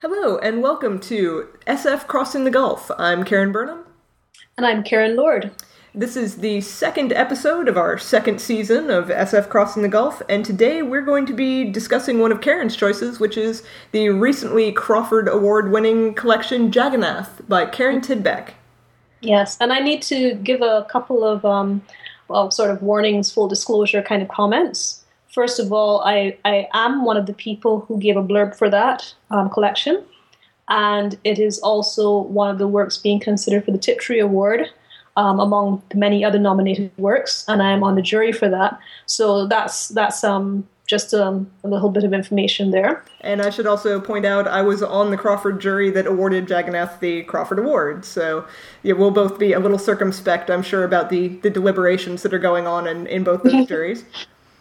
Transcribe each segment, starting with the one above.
Hello, and welcome to SF Crossing the Gulf. I'm Karen Burnham. And I'm Karen Lord. This is the second episode of our second season of SF Crossing the Gulf, and today we're going to be discussing one of Karen's choices, which is the recently Crawford Award winning collection Jagannath by Karin Tidbeck. Yes, and I need to give a couple of, um, well, sort of warnings, full disclosure kind of comments. First of all, I, I am one of the people who gave a blurb for that um, collection, and it is also one of the works being considered for the Tiptree Award um, among the many other nominated works, and I am on the jury for that. So that's that's um, just um, a little bit of information there. And I should also point out I was on the Crawford jury that awarded Jagannath the Crawford Award. So yeah, we'll both be a little circumspect, I'm sure, about the, the deliberations that are going on in, in both those juries.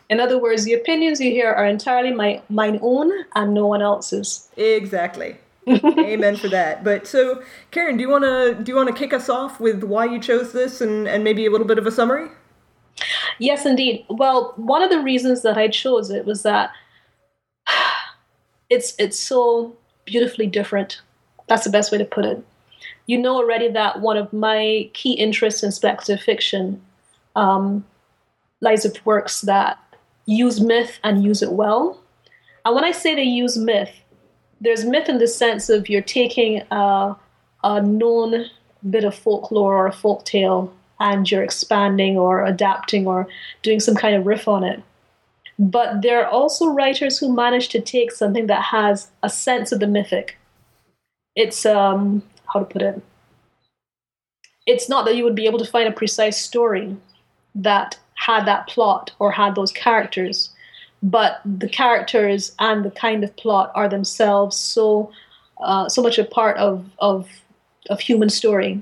In other words, the opinions you hear are entirely my mine own and no one else's. Exactly. Amen for that. But so, Karen, do you want to do you want to kick us off with why you chose this and and maybe a little bit of a summary? Yes, indeed. Well, one of the reasons that I chose it was that it's it's so beautifully different. That's the best way to put it. You know already that one of my key interests in speculative fiction um, lies with works that use myth and use it well. And when I say they use myth, there's myth in the sense of you're taking a, a known bit of folklore or a folk tale and you're expanding or adapting or doing some kind of riff on it. But there are also writers who manage to take something that has a sense of the mythic. It's um how to put it. It's not that you would be able to find a precise story that had that plot or had those characters, but the characters and the kind of plot are themselves so uh, so much a part of of of human story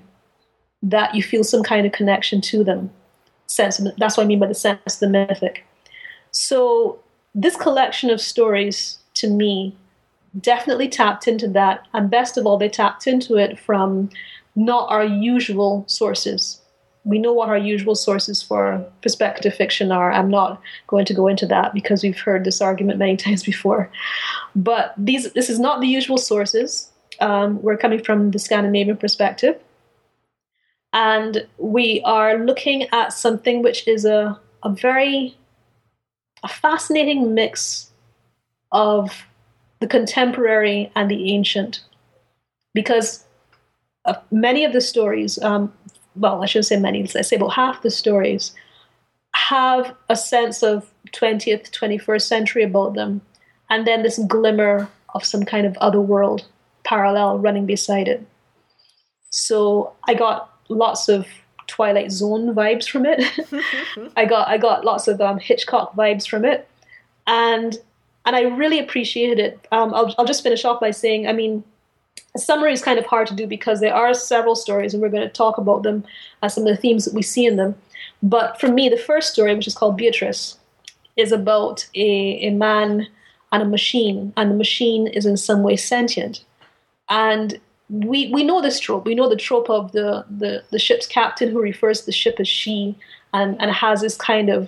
that you feel some kind of connection to them. Sense that's what I mean by the sense the mythic. So this collection of stories to me definitely tapped into that, and best of all, they tapped into it from not our usual sources we know what our usual sources for perspective fiction are. I'm not going to go into that because we've heard this argument many times before. But these, this is not the usual sources. Um, we're coming from the Scandinavian perspective. And we are looking at something which is a, a very a fascinating mix of the contemporary and the ancient. Because uh, many of the stories, um, well, I shouldn't say many, let's say about half the stories have a sense of 20th, 21st century about them, and then this glimmer of some kind of other world parallel running beside it. So I got lots of Twilight Zone vibes from it. I got I got lots of um, Hitchcock vibes from it, and and I really appreciated it. Um, I'll I'll just finish off by saying, I mean, a summary is kind of hard to do because there are several stories and we're going to talk about them as some of the themes that we see in them. But for me, the first story, which is called Beatrice, is about a, a man and a machine, and the machine is in some way sentient. And we we know this trope. We know the trope of the, the, the ship's captain who refers to the ship as she and, and has this kind of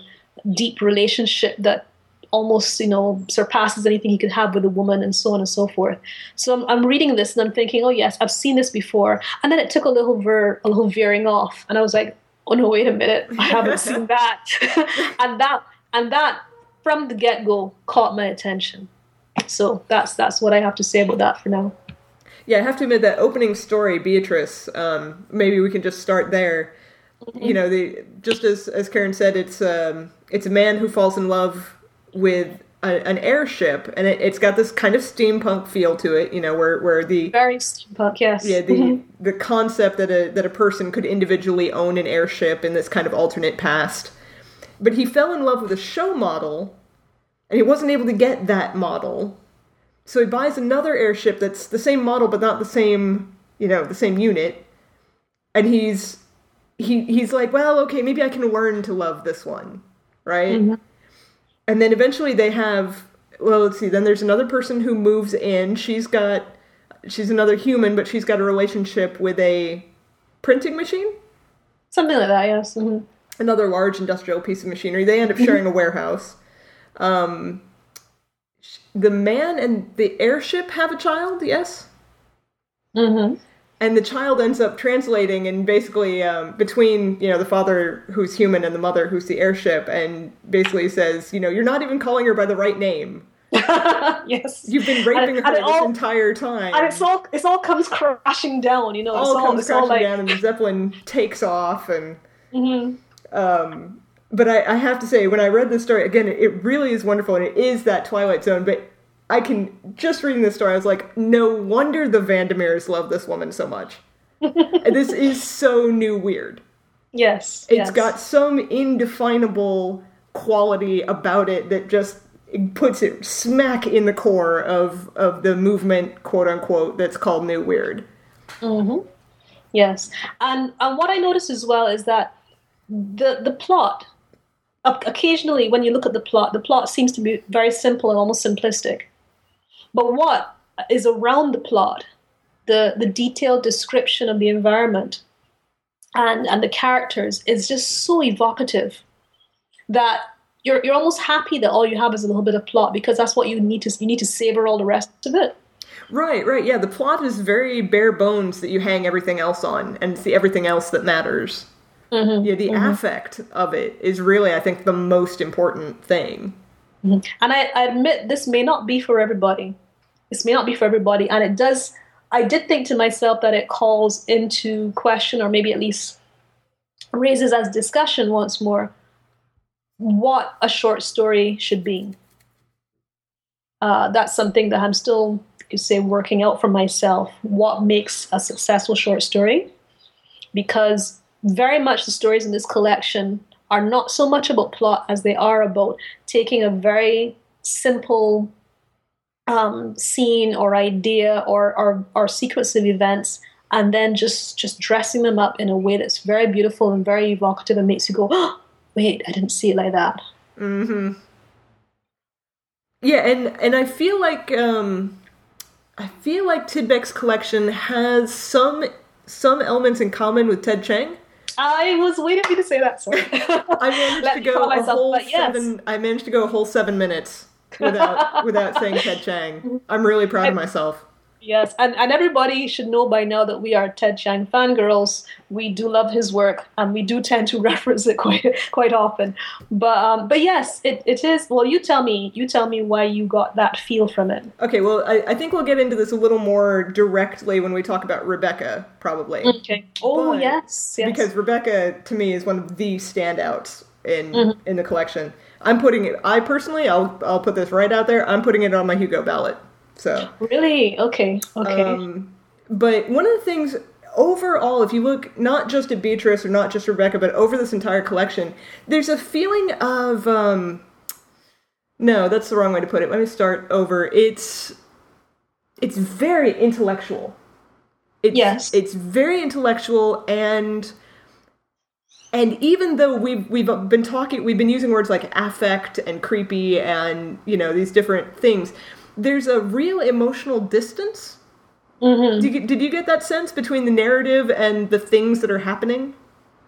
deep relationship that almost you know surpasses anything he could have with a woman and so on and so forth. So I'm, I'm, reading this and i'm thinking oh yes i've seen this before. And then it took a little ver a little veering off. And i was like oh no wait a minute. I haven't seen that. And that and that from the get-go caught my attention. So that's that's what i have to say about that for now. Yeah i have to admit that opening story beatrice um, maybe we can just start there. Mm-hmm. you know the just as as karen said it's um, it's a man who falls in love with a, an airship, and it, has got this kind of steampunk feel to it. You know, where where the very steampunk, yes, yeah, the mm-hmm. the concept that a that a person could individually own an airship in this kind of alternate past. But he fell in love with a show model, and he wasn't able to get that model. So he buys another airship that's the same model but not the same, you know, the same unit. And he's he he's like, well, okay, maybe I can learn to love this one, right? Mm-hmm and then eventually they have well let's see then there's another person who moves in she's got she's another human but she's got a relationship with a printing machine something like that yes mm-hmm. another large industrial piece of machinery they end up sharing a warehouse um, the man and the airship have a child. Yes. Mm-hmm. And the child ends up translating and basically um, between you know the father who's human and the mother who's the airship and basically says you know you're not even calling her by the right name yes. you've been raping And- her and it this all- entire time and it's all it all comes crashing down, you know. It's all all, comes it's all crashing like, down and the zeppelin takes off and Mhm. um, but I, I have to say when i read this story again it really is wonderful and it is that twilight zone but i can just reading this story i was like no wonder the vandermeers love this woman so much this is so new weird yes, It's yes. got some indefinable quality about it that just it puts it smack in the core of of the movement, quote unquote, that's called New Weird. Mm-hmm. Yes, and and what I noticed as well is that the the plot, occasionally when you look at the plot, the plot seems to be very simple and almost simplistic. But what is around the plot, the the detailed description of the environment, and and the characters is just so evocative that you're you're almost happy that all you have is a little bit of plot because that's what you need to you need to savor all the rest of it. Right, right, yeah. The plot is very bare bones that you hang everything else on, and it's the everything else that matters. Mm-hmm, yeah, the mm-hmm. affect of it is really, I think, the most important thing. Mm-hmm. And I, I admit this may not be for everybody. This may not be for everybody. And it does, I did think to myself that it calls into question, or maybe at least raises as discussion once more, what a short story should be. Uh, that's something that I'm still, you could say, working out for myself. What makes a successful short story? Because very much the stories in this collection are not so much about plot as they are about taking a very simple um, scene or idea or, or or sequence of events and then just just dressing them up in a way that's very beautiful and very evocative and makes you go, oh, wait, I didn't see it like that. Yeah, and and I feel like um, I feel like Tidbeck's collection has some some elements in common with Ted Chiang. I was waiting for you to say that. Sorry. I managed Let to go a myself, whole yes. seven. I managed to go a whole seven minutes without without saying Ted Chiang. I'm really proud of myself. Yes, and, and everybody should know by now that we are Ted Chiang fangirls. We do love his work, and we do tend to reference it quite quite often. But um, but yes, it, it is. Well, you tell me. You tell me why you got that feel from it. Okay, well, I, I think we'll get into this a little more directly when we talk about Rebecca, probably. Okay. Oh yes, yes. because Rebecca to me is one of the standouts in Mm-hmm. in the collection. I'm putting it. I personally, I'll I'll put this right out there. I'm putting it on my Hugo ballot. So, really okay, okay. um, but one of the things overall, if you look not just at Beatrice or not just Rebecca, but over this entire collection, there's a feeling of um, no, that's the wrong way to put it. Let me start over. It's it's very intellectual. It's, Yes. it's very intellectual and and even though we've we've been talking we've been using words like affect and creepy and you know these different things there's a real emotional distance Mm-hmm. did, you, did you get that sense between the narrative and the things that are happening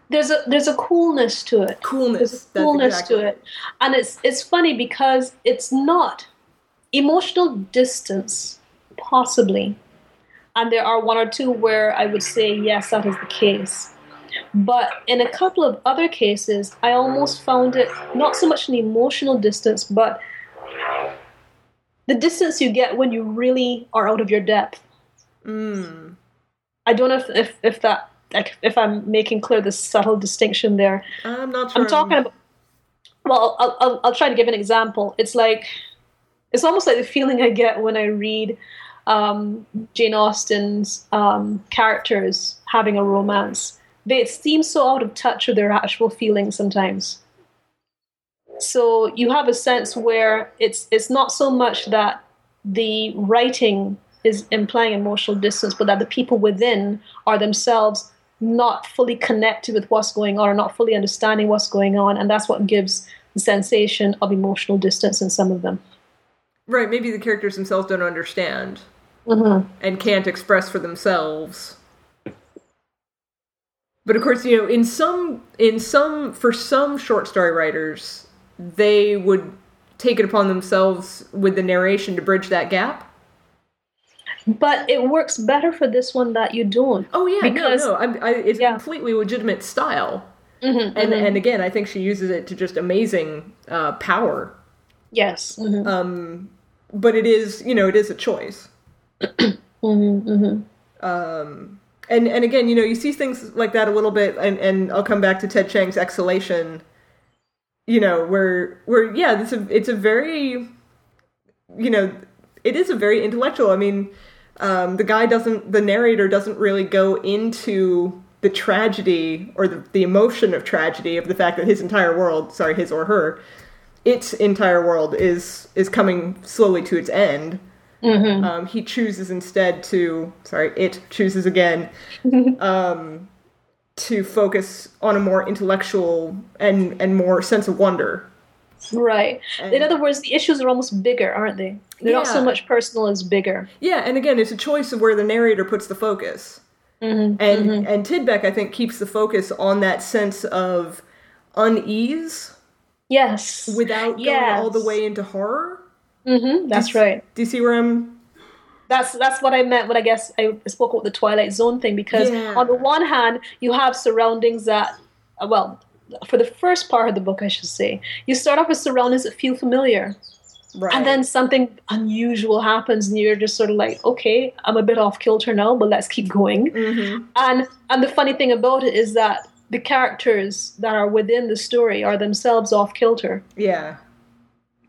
there's a there's a coolness to it. coolness coolness exactly to it, and it's it's funny because it's not emotional distance, possibly, and there are one or two where I would say yes, that is the case. But in a couple of other cases, I almost found it not so much an emotional distance, but the distance you get when you really are out of your depth. mm. I don't know if if, if that like if I'm making clear the subtle distinction there. i'm not sure I'm talking about. Well, I'll, I'll, I'll try to give an example. It's like, it's almost like the feeling I get when I read um, Jane Austen's um, characters having a romance. They seem so out of touch with their actual feelings sometimes. So you have a sense where it's it's not so much that the writing is implying emotional distance, but that the people within are themselves not fully connected with what's going on or not fully understanding what's going on, and that's what gives the sensation of emotional distance in some of them. right maybe the characters themselves don't understand Mm-hmm. and can't express for themselves. But of course, you know, in some in some for some short story writers, they would take it upon themselves with the narration to bridge that gap. But it works better for this one that you don't. Oh yeah, Because- no, no, I'm, I, it's Yeah. completely legitimate style, Mhm, and mhm. and again, I think she uses it to just amazing uh, power. yes. mhm, Um, but it is, you know, it is a choice. mhm, mhm. Um, and and again, you know, you see things like that a little bit, and and I'll come back to Ted Chiang's exhalation. You know, where where yeah, it's a it's a very, you know, it is a very intellectual. I mean, um, the guy doesn't, the narrator doesn't really go into the tragedy or the, the emotion of tragedy of the fact that his entire world, sorry, his or her, its entire world is is coming slowly to its end. Um, he chooses instead to, sorry, it chooses again um, to focus on a more intellectual and and more sense of wonder. Right. In other words, the issues are almost bigger, aren't they? They're not so much personal as bigger. Yeah, and again, it's a choice of where the narrator puts the focus. Mhm, And and Tidbeck, I think, keeps the focus on that sense of unease Yes. without going Yes. all the way into horror. Hmm That's right. Do you see where I'm? That's that's what I meant when I guess I spoke about the Twilight Zone thing because Yeah. on the one hand you have surroundings that uh, well for the first part of the book I should say you start off with surroundings that feel familiar Right. and then something unusual happens and you're just sort of like okay I'm a bit off kilter now but let's keep going hmm and and the funny thing about it is that the characters that are within the story are themselves off kilter Yeah.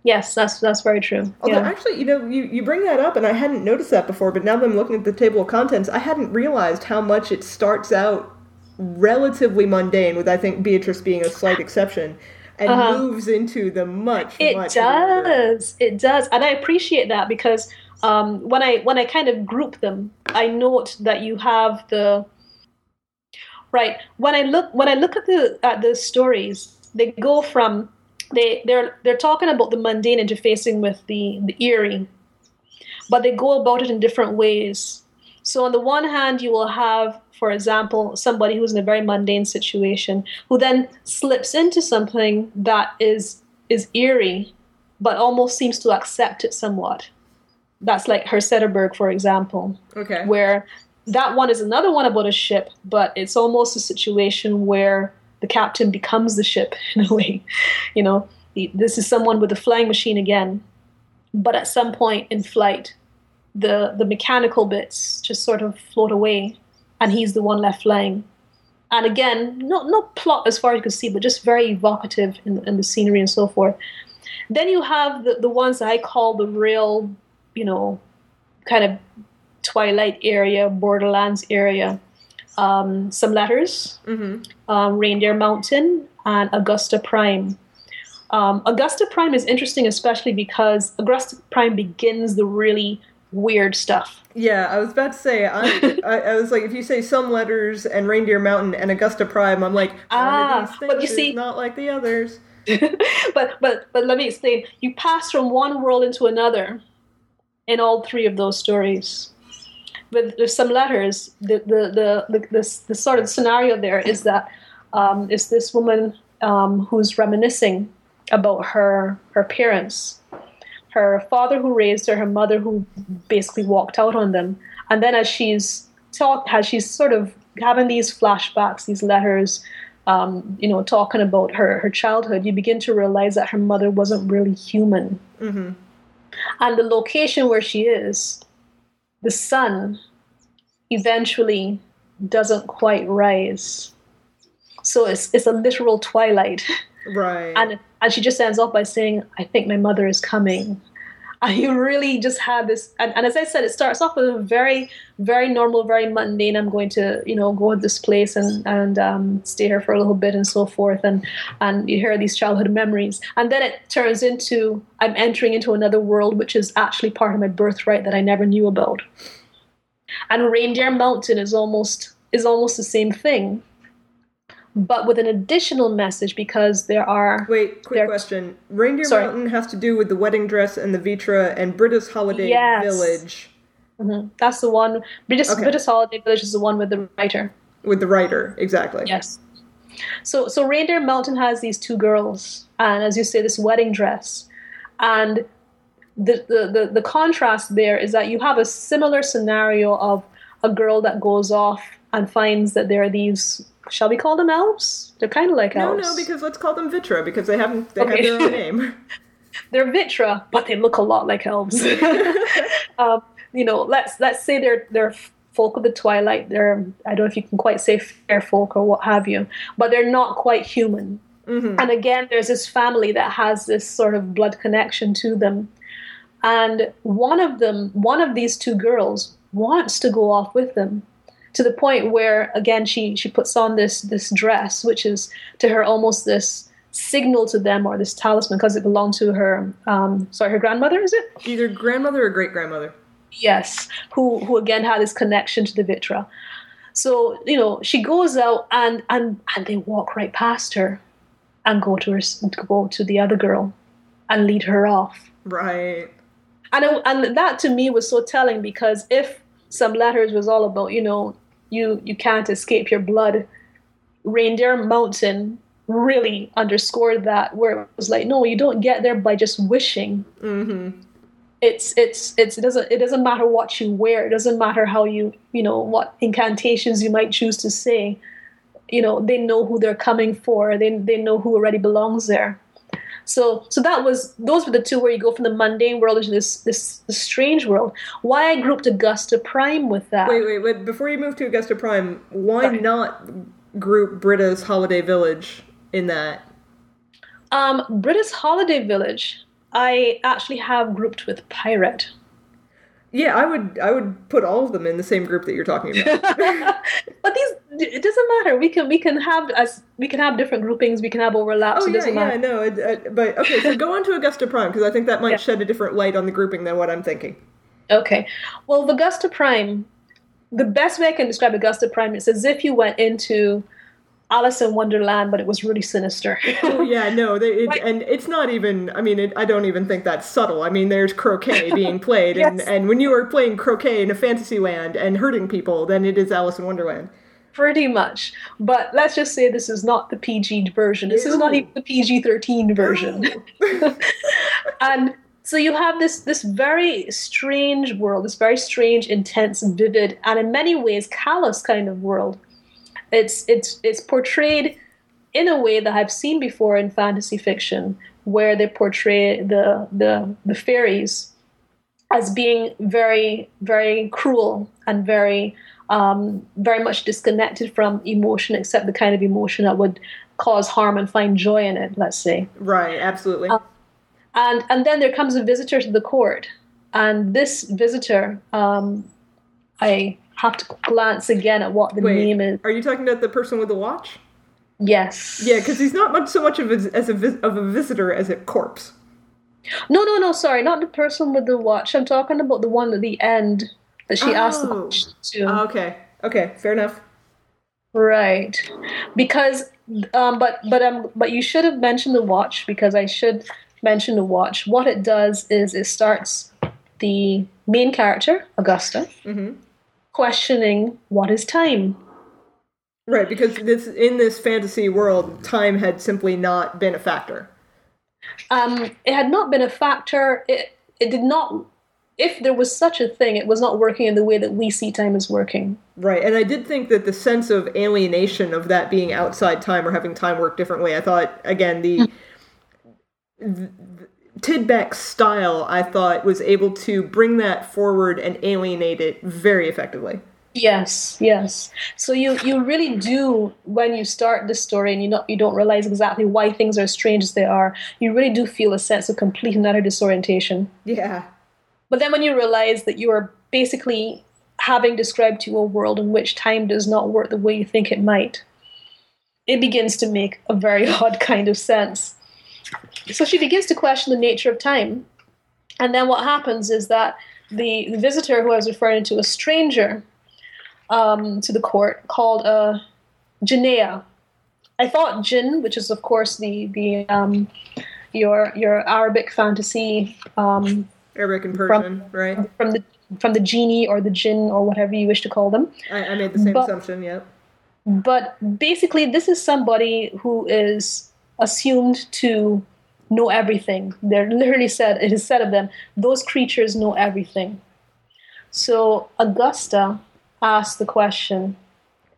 Yes that's that's very true Although yeah. actually, you know, you, you bring that up, and I hadn't noticed that before. But now that I'm looking at the table of contents, I hadn't realized how much it starts out relatively mundane, with I think Beatrice being a slight exception, and Uh-huh. moves into the much it much does it does and i appreciate that because um, when i when i kind of group them i note that you have the right when i look when i look at the at the stories they go from they they're they're talking about the mundane interfacing with the the eerie but they go about it in different ways so on the one hand you will have for example somebody who's in a very mundane situation who then slips into something that is is eerie but almost seems to accept it somewhat that's like Herr Cederberg, for example Okay. where that one is another one about a ship, but it's almost a situation where the captain becomes the ship in a way. You know, this is someone with a flying machine again, but at some point in flight, the the mechanical bits just sort of float away, and he's the one left flying. And again, not not plot as far as you can see, but just very evocative in, in the scenery and so forth. Then you have the, the ones that I call the real, you know, kind of Twilight area, Borderlands area. Um, some letters, hmm um, Reindeer Mountain, and Augusta Prime. Um, Augusta Prime is interesting, especially because Augusta Prime begins the really weird stuff. Yeah, I was about to say. I, I I was like, if you say some letters and Reindeer Mountain and Augusta Prime, I'm like, Ah, but you see- not like the others. but but but let me explain. You pass from one world into another in all three of those stories. With, with some letters, the the the the, the, the sort of scenario there is that um, is this woman um, who's reminiscing about her her parents, her father who raised her, her mother who basically walked out on them, and then as she's talk, as she's sort of having these flashbacks, these letters, um, you know, talking about her her childhood, you begin to realize that her mother wasn't really human, hmm and the location where she is, the sun, eventually doesn't quite rise. So it's it's a literal twilight, Right. and and she just ends off by saying, "I think my mother is coming." You really just had this, and, and as I said, it starts off with a very, very normal, very mundane. I'm going to, you know, go to this place and and um, stay here for a little bit and so forth, and and you hear these childhood memories, and then it turns into I'm entering into another world, which is actually part of my birthright that I never knew about. And Reindeer Mountain is almost is almost the same thing, but with an additional message because there are Wait, quick question. Reindeer Sorry. Mountain has to do with the wedding dress and the vittra and Brita's Holiday Yes. Village Mhm. That's the one. British, Okay. Brita's Holiday Village is the one with the writer. with the writer. Exactly. Yes. So, so Reindeer Mountain has these two girls, and as you say, this wedding dress, And the, the, the, the contrast there is that you have a similar scenario of a girl that goes off and finds that there are these shall we call them elves? They're kind of like No, elves. no, no, because let's call them vittra because they haven't they Okay. have their own name. they're vittra, but they look a lot like elves. um, you know, let's let's say they're they're folk of the twilight. They're I don't know if you can quite say fair folk or what have you, but they're not quite human. And again, there's this family that has this sort of blood connection to them, and one of them, one of these two girls, wants to go off with them. To the point where, again, she she puts on this this dress, which is to her almost this signal to them or this talisman because it belonged to her um, sorry her grandmother is it Either grandmother or great grandmother. yes who who again had this connection to the vittra so you know she goes out and and and they walk right past her and go to her go to the other girl and lead her off Right. and it, and that to me was so telling because if some letters was all about you know you you can't escape your blood. Reindeer mountain really underscored that where it was like no you don't get there by just wishing. Mm-hmm. it's it's it's it doesn't it doesn't matter what you wear. It doesn't matter how you you know what incantations you might choose to say. You know they know who they're coming for. They they know who already belongs there so so that was those were the two where you go from the mundane world into this this, this strange world why i grouped augusta prime with that Wait, wait, wait. Before you move to Augusta Prime, why Sorry. not group Brita's Holiday Village in that? um british holiday village i actually have grouped with Pyret Yeah, I would I would put all of them in the same group that you're talking about. but these it doesn't matter we can we can have as we can have different groupings we can have overlaps oh it yeah, doesn't yeah, matter no, it, uh, but okay, so go on to Augusta Prime because I think that might Yeah. shed a different light on the grouping than what I'm thinking. Okay. Well, Augusta Prime, the best way I can describe Augusta Prime is as if you went into Alice in Wonderland, but it was really sinister. Oh yeah, no, they, it, Right. and it's not even. I mean, it, I don't even think that's subtle. I mean, there's croquet being played, and Yes. and when you are playing croquet in a fantasy land and hurting people, then it is Alice in Wonderland. Pretty much. But let's just say this is not the PG version. This is not even the PG 13 version. and so you have this this very strange world, this very strange, intense, vivid, and in many ways callous kind of world. It's it's it's portrayed in a way that I've seen before in fantasy fiction, where they portray the the the fairies as being very very cruel and very um, very much disconnected from emotion, except the kind of emotion that would cause harm and find joy in it. Let's say. Right, absolutely. Uh, and and then there comes a visitor to the court and this visitor um, i have to glance again at what the Wait, name is are you talking about the person with the watch? yes Yeah, because he's not much so much of a, as a of a visitor as a corpse. no no no sorry not the person with the watch i'm talking about the one at the end that she asked the Oh. question to Okay, okay, fair enough. right because um, but but um but you should have mentioned the watch because i should mention the watch what it does is it starts the main character augusta hmm questioning what is time Right, because this in this fantasy world, time had simply not been a factor. um, it had not been a factor. It it did not. If there was such a thing, it was not working in the way that we see time as working. Right, and I did think that the sense of alienation of that being outside time or having time work differently, I thought, again, the. Tidbeck's style, I thought, was able to bring that forward and alienate it very effectively. Yes, yes. So you you really do when you start the story and you not you don't realize exactly why things are as strange as they are. You really do feel a sense of complete and utter disorientation. Yeah. But then when you realize that you are basically having described to you a world in which time does not work the way you think it might, it begins to make a very odd kind of sense. So she begins to question the nature of time. And then what happens is that the, the visitor who I was referring to, a stranger um, to the court called uh, Janaea. I thought Jinn, which is of course the the um, your your Arabic fantasy um, Arabic and Persian, right? from the from the genie or the jinn or whatever you wish to call them. I, I made the same But- assumption, yeah. But basically, this is somebody who is assumed to know everything. They're literally said, it is said of them, those creatures know everything. So Augusta asked the question,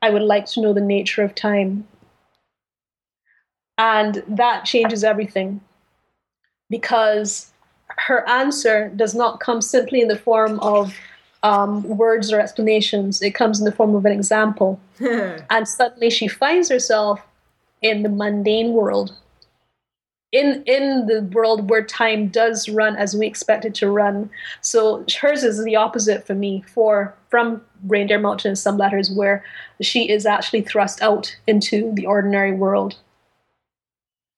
I would like to know the nature of time. And that changes everything because her answer does not come simply in the form of um, words or explanations, it comes in the form of an example. and suddenly she finds herself in the mundane world in in the world where time does run as we expect it to run. So hers is the opposite for me. For from Reindeer Mountain and some letters where she is actually thrust out into the ordinary world.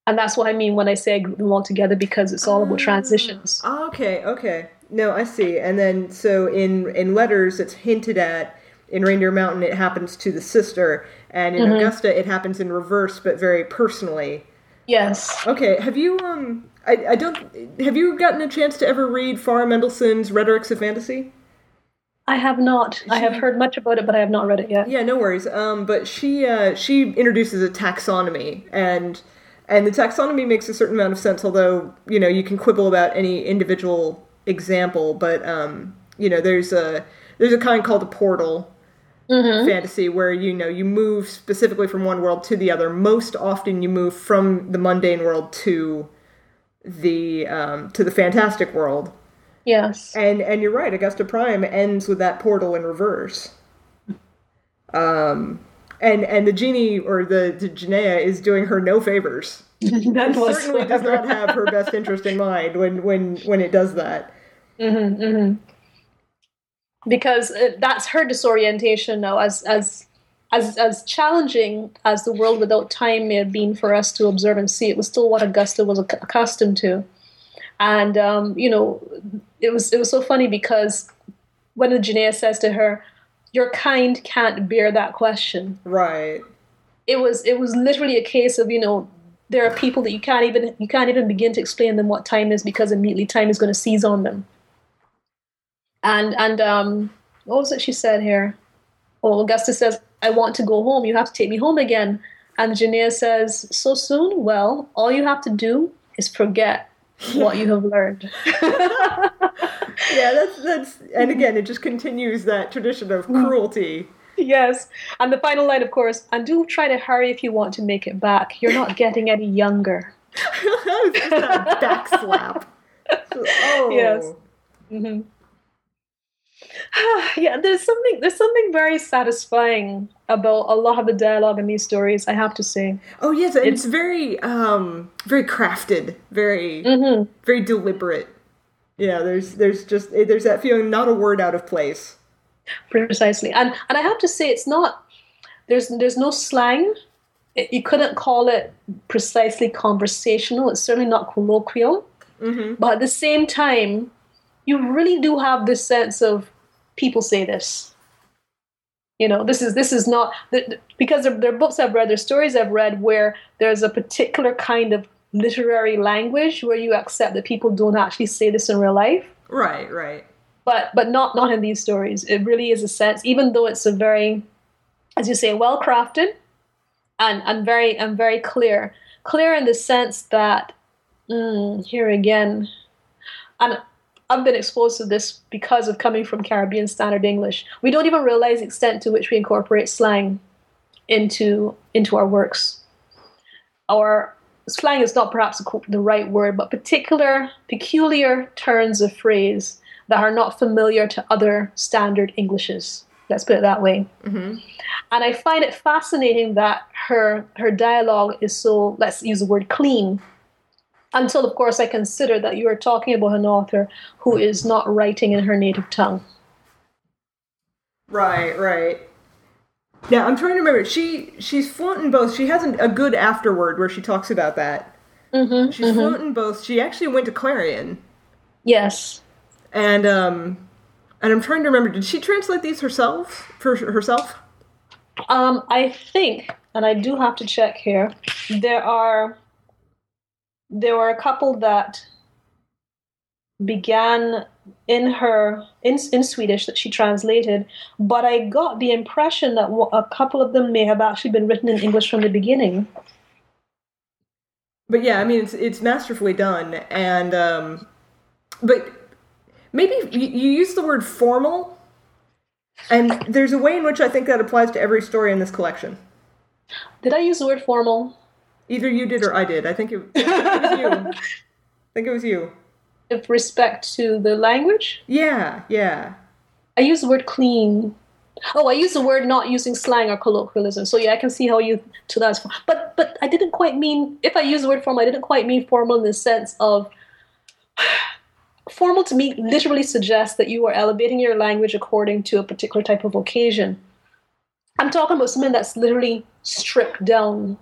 And that's what I mean when I say I group them all together because it's all about transitions. Ah, okay, okay. No, I see. And then so in in letters it's hinted at in Reindeer Mountain it happens to the sister and in mm-hmm. Augusta it happens in reverse but very personally. Yes. Okay. Have you um? I, I don't. Have you gotten a chance to ever read Farah Mendlesohn's Rhetorics of Fantasy? I have not. She, I have heard much about it, but I have not read it yet. Yeah, no worries. Um, but she uh, she introduces a taxonomy, and and the taxonomy makes a certain amount of sense. Although you know you can quibble about any individual example, but um, you know there's a there's a kind called a portal, mm-hmm. fantasy where you know you move specifically from one world to the other. Most often, you move from the mundane world to the um, to the fantastic world. Yes, and and you're right. Augusta Prime ends with that portal in reverse. Um, and and the genie or the, the Janaea is doing her no favors. that certainly does not have her best interest in mind when when when it does that. Mm-hmm, mm-hmm because it, that's her disorientation now as as as as challenging as the world without time may have been for us to observe and see it was still what augusta was accustomed to. And um, you know it was it was so funny because when the Janaea says to her your kind can't bear that question right. it was it was literally a case of you know there are people that you can't even you can't even begin to explain them what time is because immediately time is going to seize on them and and um, what was it she said here? Well, Augusta says, "I want to go home. You have to take me home again." And Janaea says, "So soon? Well, all you have to do is forget what you have learned." yeah, that's that's, and again, it just continues that tradition of cruelty. Yes, and the final line, of course, and do try to hurry if you want to make it back. You're not getting any younger. just a back slap. Oh. Yes. Mm-hmm. yeah, there's something there's something very satisfying about a lot of the dialogue in these stories. I have to say. Oh yes, it's, it's very um very crafted, very mm-hmm. very deliberate. Yeah, there's there's just there's that feeling not a word out of place. Precisely, and and I have to say it's not there's there's no slang. It, you couldn't call it precisely conversational. It's certainly not colloquial. Mm-hmm. But at the same time, you really do have this sense of people say this. You know, this is this is not because there, there are books I've read, there's stories I've read where there's a particular kind of literary language where you accept that people don't actually say this in real life. Right, right. But but not not in these stories. It really is a sense, even though it's a very, as you say, well crafted, and and very and very clear. Clear in the sense that mm, here again, and I've been exposed to this because of coming from Caribbean Standard English. We don't even realize the extent to which we incorporate slang into into our works. Our slang is not perhaps the right word, but particular peculiar turns of phrase that are not familiar to other standard Englishes. Let's put it that way. Mm-hmm. And I find it fascinating that her her dialogue is so let's use the word clean until, of course, I consider that you are talking about an author who is not writing in her native tongue. Right, right. Yeah, I'm trying to remember. She she's fluent in both. She has a good afterword where she talks about that. Mm-hmm, she's mm-hmm. fluent in both. She actually went to Clarion. Yes. And um, and I'm trying to remember. Did she translate these herself for herself? Um, I think, and I do have to check here. There are there were a couple that began in her in, in Swedish that she translated, but I got the impression that a couple of them may have actually been written in English from the beginning. but yeah, I mean it's it's masterfully done, and um, but maybe you, you use the word formal, and there's a way in which I think that applies to every story in this collection. Did I use the word formal? Either you did or I did. I think it, it was you. I think it was you. With respect to the language? Yeah, yeah. I use the word clean. Oh, I use the word not using slang or colloquialism. So yeah, I can see how you to that. But but I didn't quite mean if I use the word formal, I didn't quite mean formal in the sense of formal to me literally suggests that you are elevating your language according to a particular type of occasion. I'm talking about something that's literally stripped down.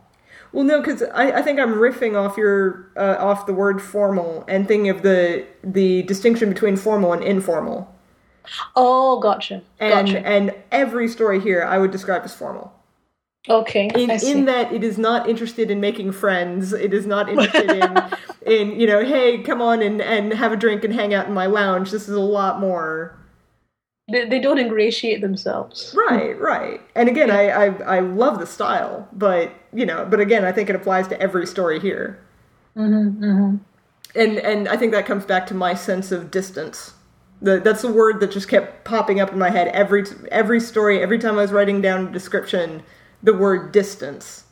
Well, no, because I, I think I'm riffing off your uh, off the word formal and thinking of the the distinction between formal and informal. Oh, gotcha. And gotcha. and every story here I would describe as formal. Okay. In in that it is not interested in making friends. It is not interested in in you know, hey, come on and and have a drink and hang out in my lounge. This is a lot more they, they don't ingratiate themselves. Right, right. And again, I, I I love the style, but you know, but again, I think it applies to every story here. Mm-hmm, mm-hmm. And and I think that comes back to my sense of distance. The, that's the word that just kept popping up in my head every every story. Every time I was writing down a description, the word distance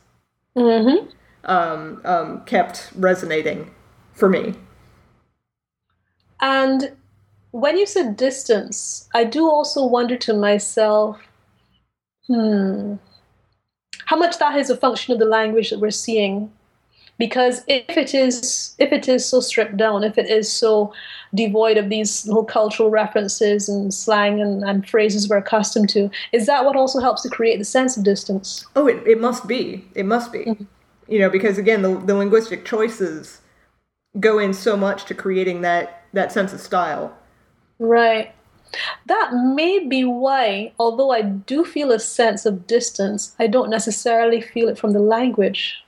Mm-hmm. um, um, kept resonating for me. And when you said distance, I do also wonder to myself, hmm, how much that is a function of the language that we're seeing. Because if it is if it is so stripped down, if it is so devoid of these little cultural references and slang and, and phrases we're accustomed to, is that what also helps to create the sense of distance? Oh, it, it must be. It must be. Mm-hmm. You know, because again, the, the linguistic choices go in so much to creating that, that sense of style. Right. That may be why, although I do feel a sense of distance, I don't necessarily feel it from the language.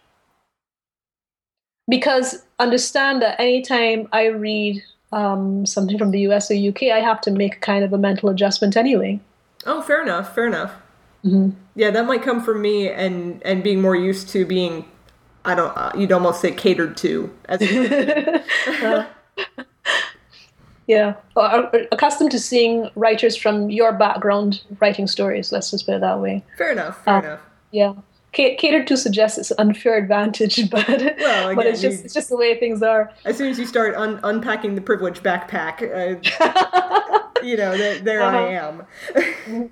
Because understand that anytime I read um, something from the US or UK, I have to make kind of a mental adjustment anyway. Oh, fair enough. Fair enough. Mm-hmm. Yeah, that might come from me and and being more used to being, I don't, uh, you'd almost say catered to. As Yeah, or, or accustomed to seeing writers from your background writing stories. Let's just put it that way. fair enough. Fair Uh, enough. Yeah, Ca- catered to suggests it's an unfair advantage, but Well, but it's just you- it's just the way things are. As soon as you start un- unpacking the privilege backpack, uh, you know, there, there I am.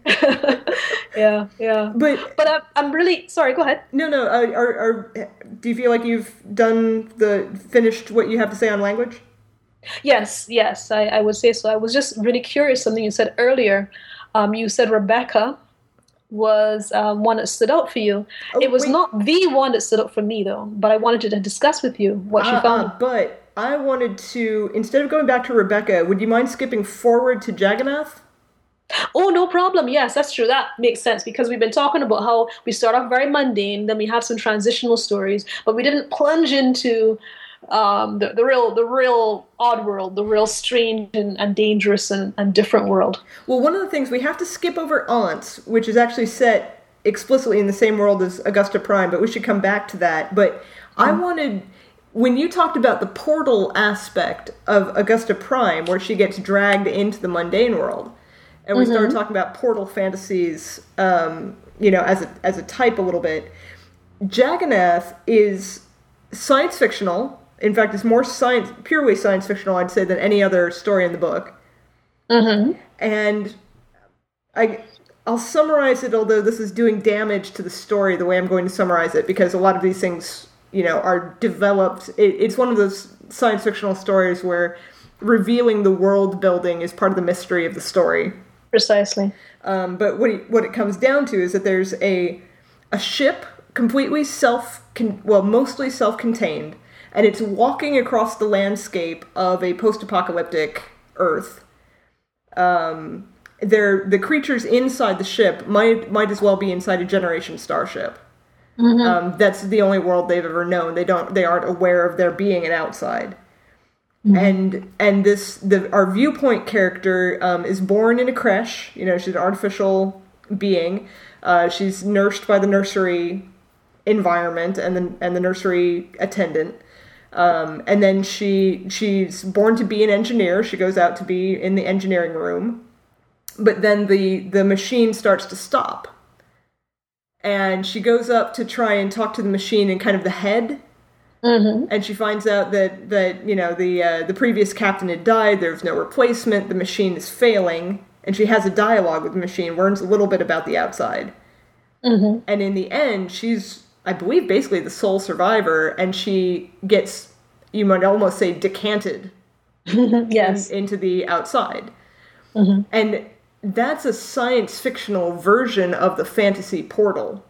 yeah, yeah. But But I'm, I'm really sorry. Go ahead. no, no. Uh, are, are do you feel like you've done the finished what you have to say on language? Yes, yes, I, I would say so. I was just really curious. Something you said earlier. Um, you said Rebecca was um, one that stood out for you. Oh, it was wait. not the one that stood out for me, though. But I wanted to discuss with you what you Uh, found. uh, but I wanted to instead of going back to Rebecca, would you mind skipping forward to Jagannath? Oh, no problem. Yes, that's true. That makes sense because we've been talking about how we start off very mundane, then we have some transitional stories, but we didn't plunge into um, the, the real, the real odd world, the real strange and, and dangerous and, and different world. Well, one of the things we have to skip over Aunts, which is actually set explicitly in the same world as Augusta Prime, but we should come back to that. But I wanted when you talked about the portal aspect of Augusta Prime, where she gets dragged into the mundane world, and we started talking about portal fantasies, um, you know, as a as a type a little bit. Jagannath is science fictional. In fact, it's more science, purely science fictional, I'd say, than any other story in the book. Mm-hmm. And I, I'll summarize it, although this is doing damage to the story the way I'm going to summarize it, because a lot of these things, you know, are developed. It, it's one of those science fictional stories where revealing the world building is part of the mystery of the story. Precisely. Um, but what it, what it comes down to is that there's a a ship completely self con- well mostly self contained, and it's walking across the landscape of a post apocalyptic Earth. Um, they're, the creatures inside the ship might might as well be inside a Generation starship. Um, that's the only world they've ever known. They don't they aren't aware of there being an outside and and this the our viewpoint character um, is born in a creche. You know, she's an artificial being. Uh, she's nursed by the nursery environment and the and the nursery attendant. Um, and then she she's born to be an engineer. She goes out to be in the engineering room, but then the the machine starts to stop, and she goes up to try and talk to the machine in kind of the head. Mm-hmm. And she finds out that that you know the uh, the previous captain had died. There's no replacement. The machine is failing, and she has a dialogue with the machine. Learns a little bit about the outside, Mm-hmm. and in the end, she's I believe basically the sole survivor, and she gets you might almost say decanted yes. into the outside. Mhm. And that's a science fictional version of the fantasy portal,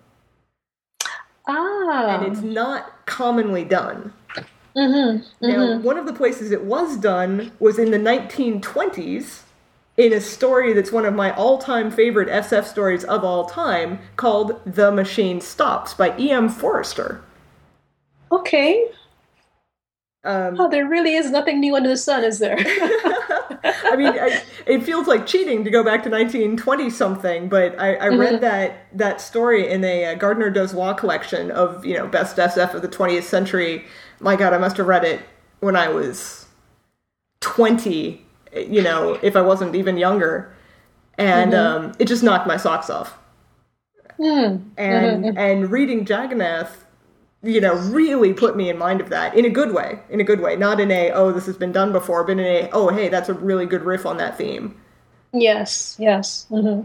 Ah. and it's not commonly done. mm-hmm. Now, one of the places it was done was in the 1920s in a story that's one of my all time favorite SF stories of all time called The Machine Stops by E.M. Forster. Okay. Um, Oh, there really is nothing new under the sun, is there? I mean, I, it feels like cheating to go back to 1920 something, but I, I read that that story in a uh, Gardner Dozois collection of you know best SF of the 20th century. My God, I must have read it when I was 20. You know, if I wasn't even younger, and um, it just knocked my socks off. Hmm. And and reading Jagannath, you know, really put me in mind of that in a good way, in a good way, not in a oh this has been done before, but in a oh hey that's a really good riff on that theme. Yes, yes. hmm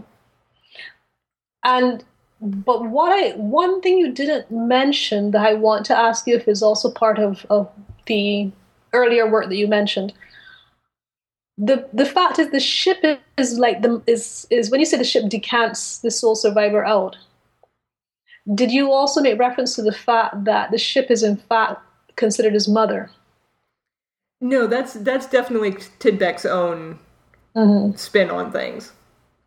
And but what I one thing you didn't mention that I want to ask you if is also part of, of the earlier work that you mentioned. The the fact is the ship is like the is is when you say the ship decants the sole survivor out. Did you also make reference to the fact that the ship is in fact considered his mother? No, that's that's definitely Tidbeck's own Mm-hmm. spin on things.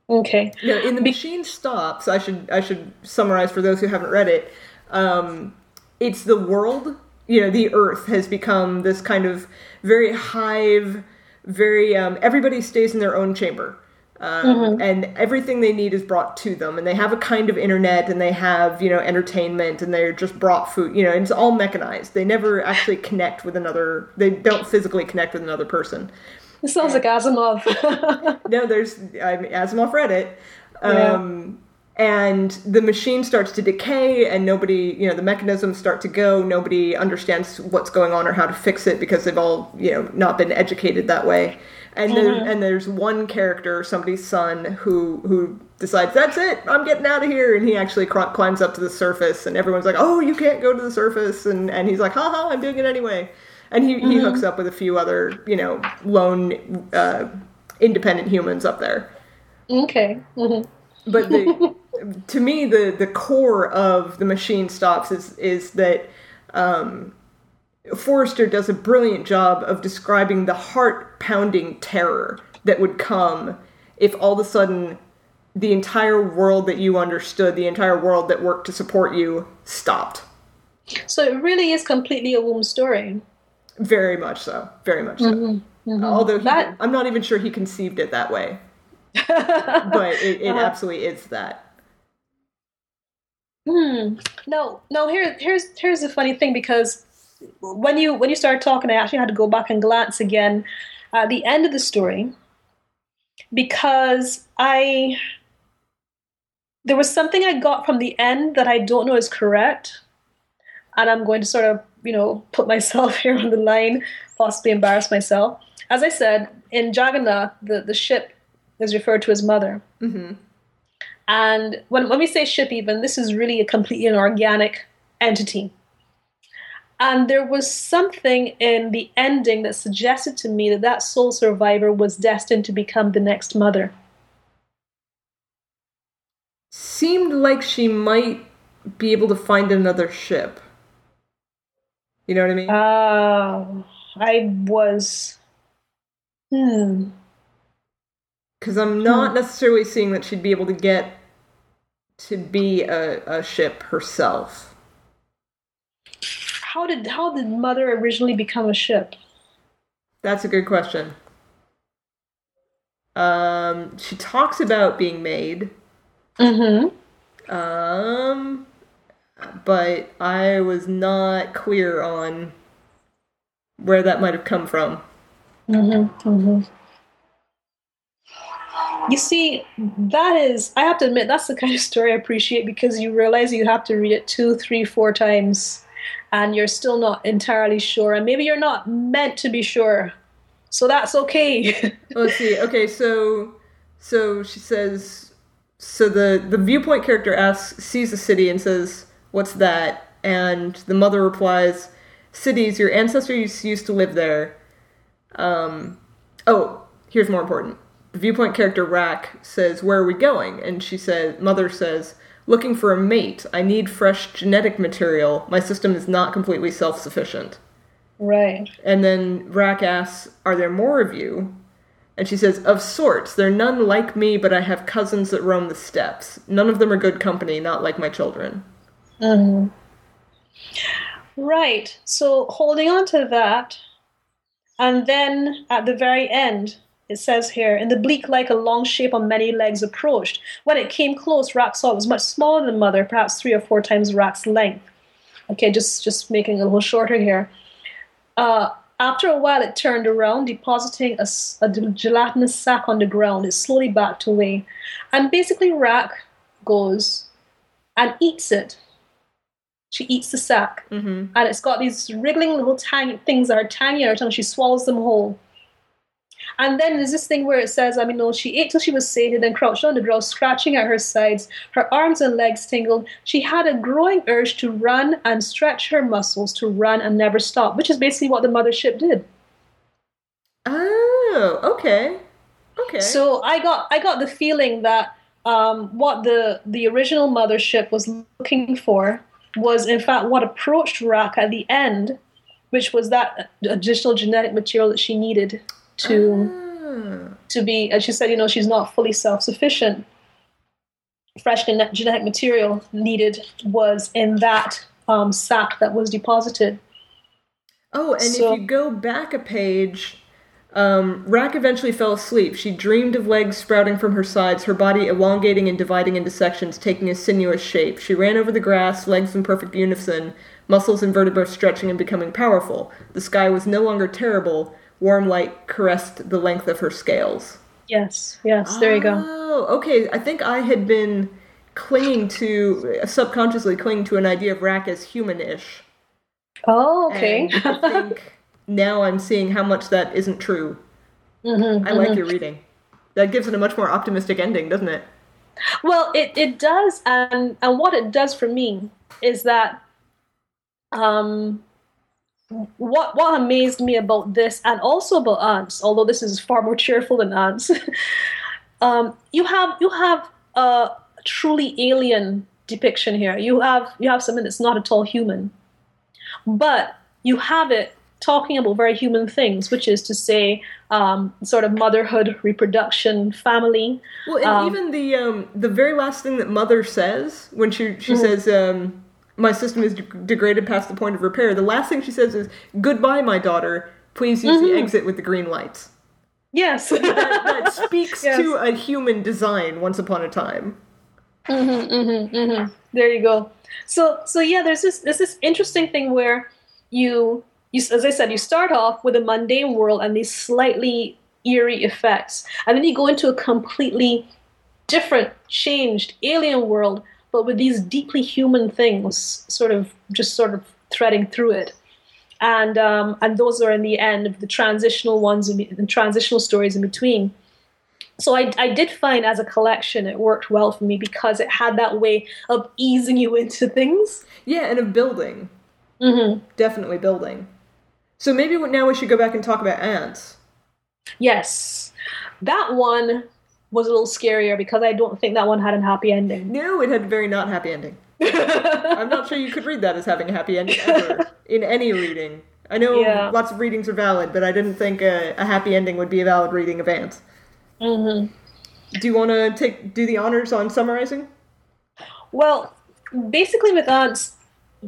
Okay. No, in the machine stops. I should I should summarize for those who haven't read it. Um, it's the world. You know, the Earth has become this kind of very hive, very um, everybody stays in their own chamber. Um, and everything they need is brought to them and they have a kind of internet and they have you know entertainment and they're just brought food you know and it's all mechanized. They never actually connect with another they don't physically connect with another person. It sounds like Asimov. no, there's I mean, Asimov read it, um, and the machine starts to decay, and nobody, you know, the mechanisms start to go. Nobody understands what's going on or how to fix it because they've all, you know, not been educated that way. And there, and there's one character, somebody's son, who who decides that's it, I'm getting out of here, and he actually cr- climbs up to the surface, and everyone's like, oh, you can't go to the surface, and and he's like, haha, I'm doing it anyway. And he, he hooks up with a few other, you know, lone uh, independent humans up there. okay. hmm But the, to me, the the core of the machine stops is is that um, Forster does a brilliant job of describing the heart pounding terror that would come if all of a sudden the entire world that you understood, the entire world that worked to support you, stopped. So it really is completely a womb story. Very much so. Very much so. Mm-hmm. Mm-hmm. Although he, That- I'm not even sure he conceived it that way, but it, it uh-huh. absolutely is that. Hmm. No, no. Here, here's here's the funny thing because when you when you started talking, I actually had to go back and glance again at the end of the story because I there was something I got from the end that I don't know is correct, and I'm going to sort of you know put myself here on the line, possibly embarrass myself. As I said, in Jagannath, the the ship is referred to as mother. hmm And when, when we say ship, even, this is really a completely an organic entity. And there was something in the ending that suggested to me that that sole survivor was destined to become the next mother. Seemed like she might be able to find another ship. You know what I mean? Oh, I was. Hmm. Because I'm not necessarily seeing that she'd be able to get to be a, a ship herself. How did how did mother originally become a ship? That's a good question. Um, she talks about being made, Mm-hmm. um, but I was not clear on where that might have come from. You see, that is, I have to admit, that's the kind of story I appreciate because you realize you have to read it two, three, four times and you're still not entirely sure. And maybe you're not meant to be sure. So that's okay. Let's see. Okay, so so she says so the the viewpoint character asks sees the city and says, "What's that?" And the mother replies, "Cities, your ancestors used to live there." Um oh, here's more important. The viewpoint character Rack says, "Where are we going?" And she says, mother says, "Looking for a mate. I need fresh genetic material. My system is not completely self-sufficient." right. And then Rack asks, Are there more of you? And she says, Of sorts. There are none like me, but I have cousins that roam the steppes. None of them are good company, not like my children. Hmm. Right. So holding on to that, and then at the very end, it says here, in the bleak like a long shape on many legs approached. When it came close, Rack saw it was much smaller than Mother, perhaps three or four times Rack's length. Okay, just just making it a little shorter here. Uh, after a while, it turned around, depositing a gelatinous sack on the ground. It slowly backed away. And basically, Rack goes and eats it. She eats the sack. Mm-hmm. And it's got these wriggling little tiny things that are tiny on her tongue. She swallows them whole. And then there's this thing where it says, I mean, no, she ate till she was sated, then crouched on the ground, scratching at her sides. Her arms and legs tingled. She had a growing urge to run and stretch her muscles, to run and never stop, which is basically what the mothership did. Oh, okay. Okay. So I got I got the feeling that um, what the the original mothership was looking for was in fact what approached Rack at the end, which was that additional genetic material that she needed to Ah. to be. As she said, you know, she's not fully self sufficient. Fresh genetic material needed was in that um, sac that was deposited. Oh, and So- if you go back a page, um, Rack eventually fell asleep. She dreamed of legs sprouting from her sides, her body elongating and dividing into sections, taking a sinuous shape. She ran over the grass, legs in perfect unison, muscles and vertebrae stretching and becoming powerful. The sky was no longer terrible. Warm light caressed the length of her scales. Yes, yes, there you go. Oh, okay. I think I had been clinging to, subconsciously clinging to an idea of Rack as human-ish. Oh, okay. And I think now I'm seeing how much that isn't true. Mhm, I like your reading. That gives it a much more optimistic ending, doesn't it? Well, it, it does, and and what it does for me is that um, what what amazed me about this, and also about Aunts, although this is far more cheerful than Aunts, um, you have you have a truly alien depiction here. You have you have something that's not at all human, but you have it talking about very human things, which is to say, um, sort of motherhood, reproduction, family. Well, and Um, even the um, the very last thing that Mother says when she she says, um, "My system is de- degraded past the point of repair," the last thing she says is, "Goodbye, my daughter. Please use the mm-hmm. exit with the green lights." Yes. That, that speaks Yes. to a human design once upon a time. Mm-hmm, mm-hmm, there you go. So so yeah, there's this there's this interesting thing where you you as I said, you start off with a mundane world and these slightly eerie effects, and then you go into a completely different, changed alien world, but with these deeply human things, sort of just sort of threading through it. And um, and those are in the end of the transitional ones and the transitional stories in between. So I, I did find as a collection it worked well for me because it had that way of easing you into things. Yeah, and of building. Mm-hmm. Definitely building. So maybe now we should go back and talk about Aunts. Yes, that one was a little scarier because I don't think that one had a happy ending. No, it had a very not happy ending. I'm not sure you could read that as having a happy ending ever in any reading. I know Yeah. lots of readings are valid, but I didn't think a, a happy ending would be a valid reading of Aunts. Mm-hmm. Do you want to take do the honors on summarizing? Well, basically with Aunts,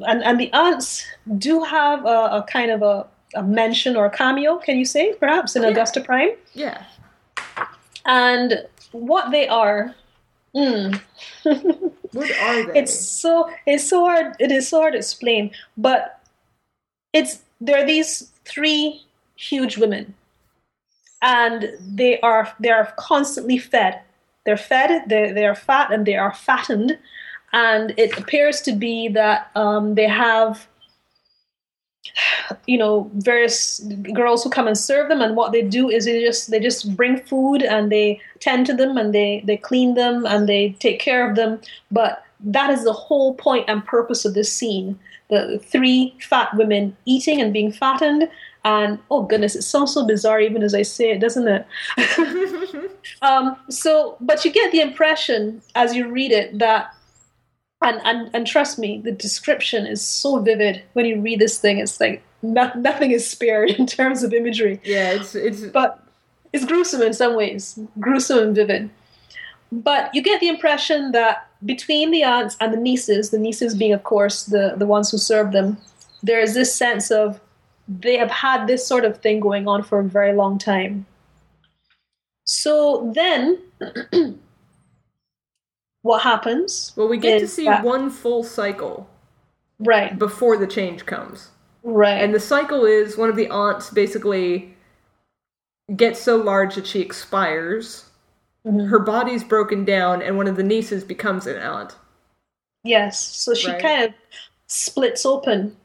and, and the aunts do have a, a kind of a, a mention or a cameo, can you say, perhaps, in Yeah. Augusta Prime? Yeah. And what they are, mm, What are they? it's so it's so hard it is so hard to explain but it's there are these three huge women, and they are they are constantly fed. They're fed. They they are fat, and they are fattened. And it appears to be that um, they have you know various girls who come and serve them and what they do is they just they just bring food and they tend to them and they they clean them and they take care of them. But that is the whole point and purpose of this scene. The three fat women eating and being fattened and oh goodness it sounds so bizarre even as i say it doesn't it? Um, so but you get the impression as you read it that and, and and trust me the description is so vivid when you read this thing. It's like no, nothing is spared in terms of imagery. Yeah, it's it's but it's gruesome in some ways gruesome and vivid. But you get the impression that between the aunts and the nieces the nieces being of course the the ones who serve them there is this sense of they have had this sort of thing going on for a very long time. So then what happens well, we get to see that- one full cycle right before the change comes. right And the cycle is one of the aunts basically gets so large that she expires. Mhm. Her body's broken down, and one of the nieces becomes an aunt. Yes. So she Right. kind of splits open.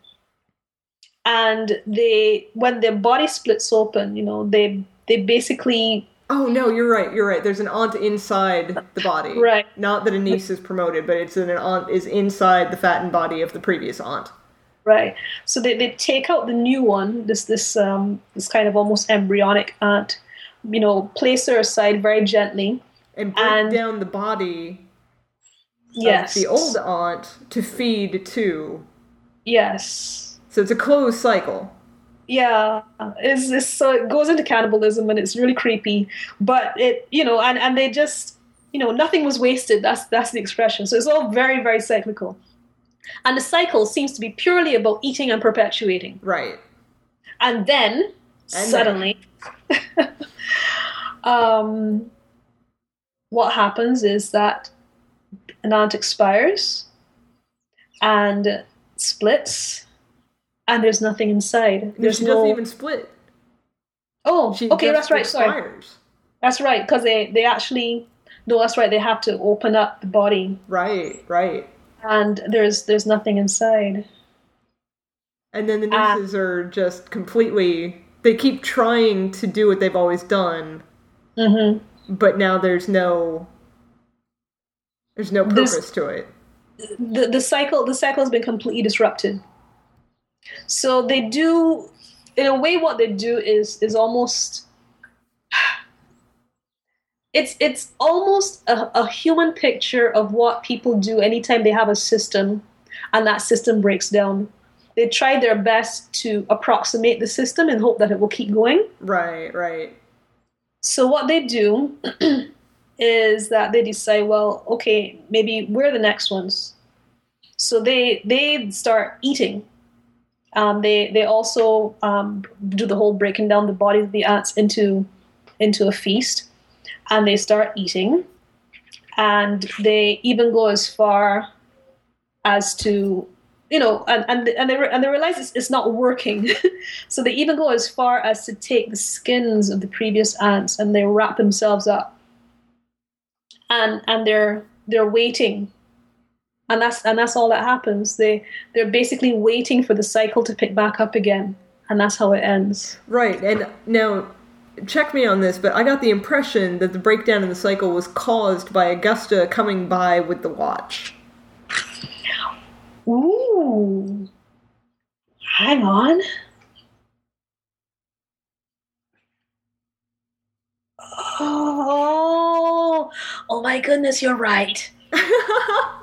And they when their body splits open, you know, they they basically Oh no, you're right. You're right. There's an aunt inside the body. Right. Not that a niece is promoted, but it's an aunt is inside the fattened body of the previous aunt. right. So they, they take out the new one, this this um this kind of almost embryonic aunt, you know, place her aside very gently. And break And- down the body Yes. of the old aunt to feed to. Yes. So it's a closed cycle. Yeah, it's, it's so it goes into cannibalism and it's really creepy. But it, you know, and and they just, you know, nothing was wasted. That's that's the expression. So it's all very very cyclical, and the cycle seems to be purely about eating and perpetuating. Right. And then And suddenly, um, what happens is that an aunt expires and splits, and there's nothing inside. There's she no. doesn't even split. Oh, She okay, that's right. Sorry, expires. that's right. Because they they actually no, that's right. They have to open up the body, Right, right. and there's there's nothing inside. And then the Ah. nieces are just completely. They keep trying to do what they've always done, hmm but now there's no. There's no This- purpose to it. The the cycle the cycle has been completely disrupted. So they do, in a way, what they do is is almost. It's it's almost a, a human picture of what people do anytime they have a system, and that system breaks down. They try their best to approximate the system and hope that it will keep going. Right, right. So what they do is that they decide, well, okay, maybe we're the next ones. So they they start eating. Um, they they also um, do the whole breaking down the bodies of the aunts into into a feast, and they start eating, and they even go as far as to you know and and, and they re- and they realize it's, it's not working. So they even go as far as to take the skins of the previous aunts and they wrap themselves up. And and they're they're waiting and that's and that's all that happens. They they're basically waiting for the cycle to pick back up again. And that's how it ends. Right, and now check me on this, but I got the impression that the breakdown in the cycle was caused by Augusta coming by with the watch. ooh. Hang on. Oh oh my goodness you're right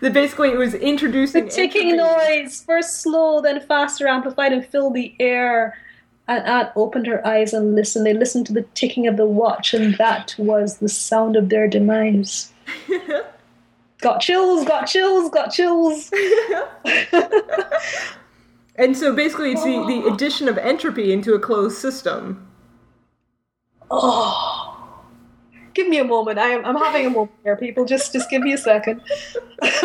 that basically it was introducing The ticking noise, first slow, then faster, amplified, and filled the air. And Aunt opened her eyes and listened. They listened to the ticking of the watch, and that was the sound of their demise. got chills, got chills, got chills. And so basically it's the, the addition of entropy into a closed system. oh. Give me a moment. I am, I'm having a moment here, people. Just, just give me a second.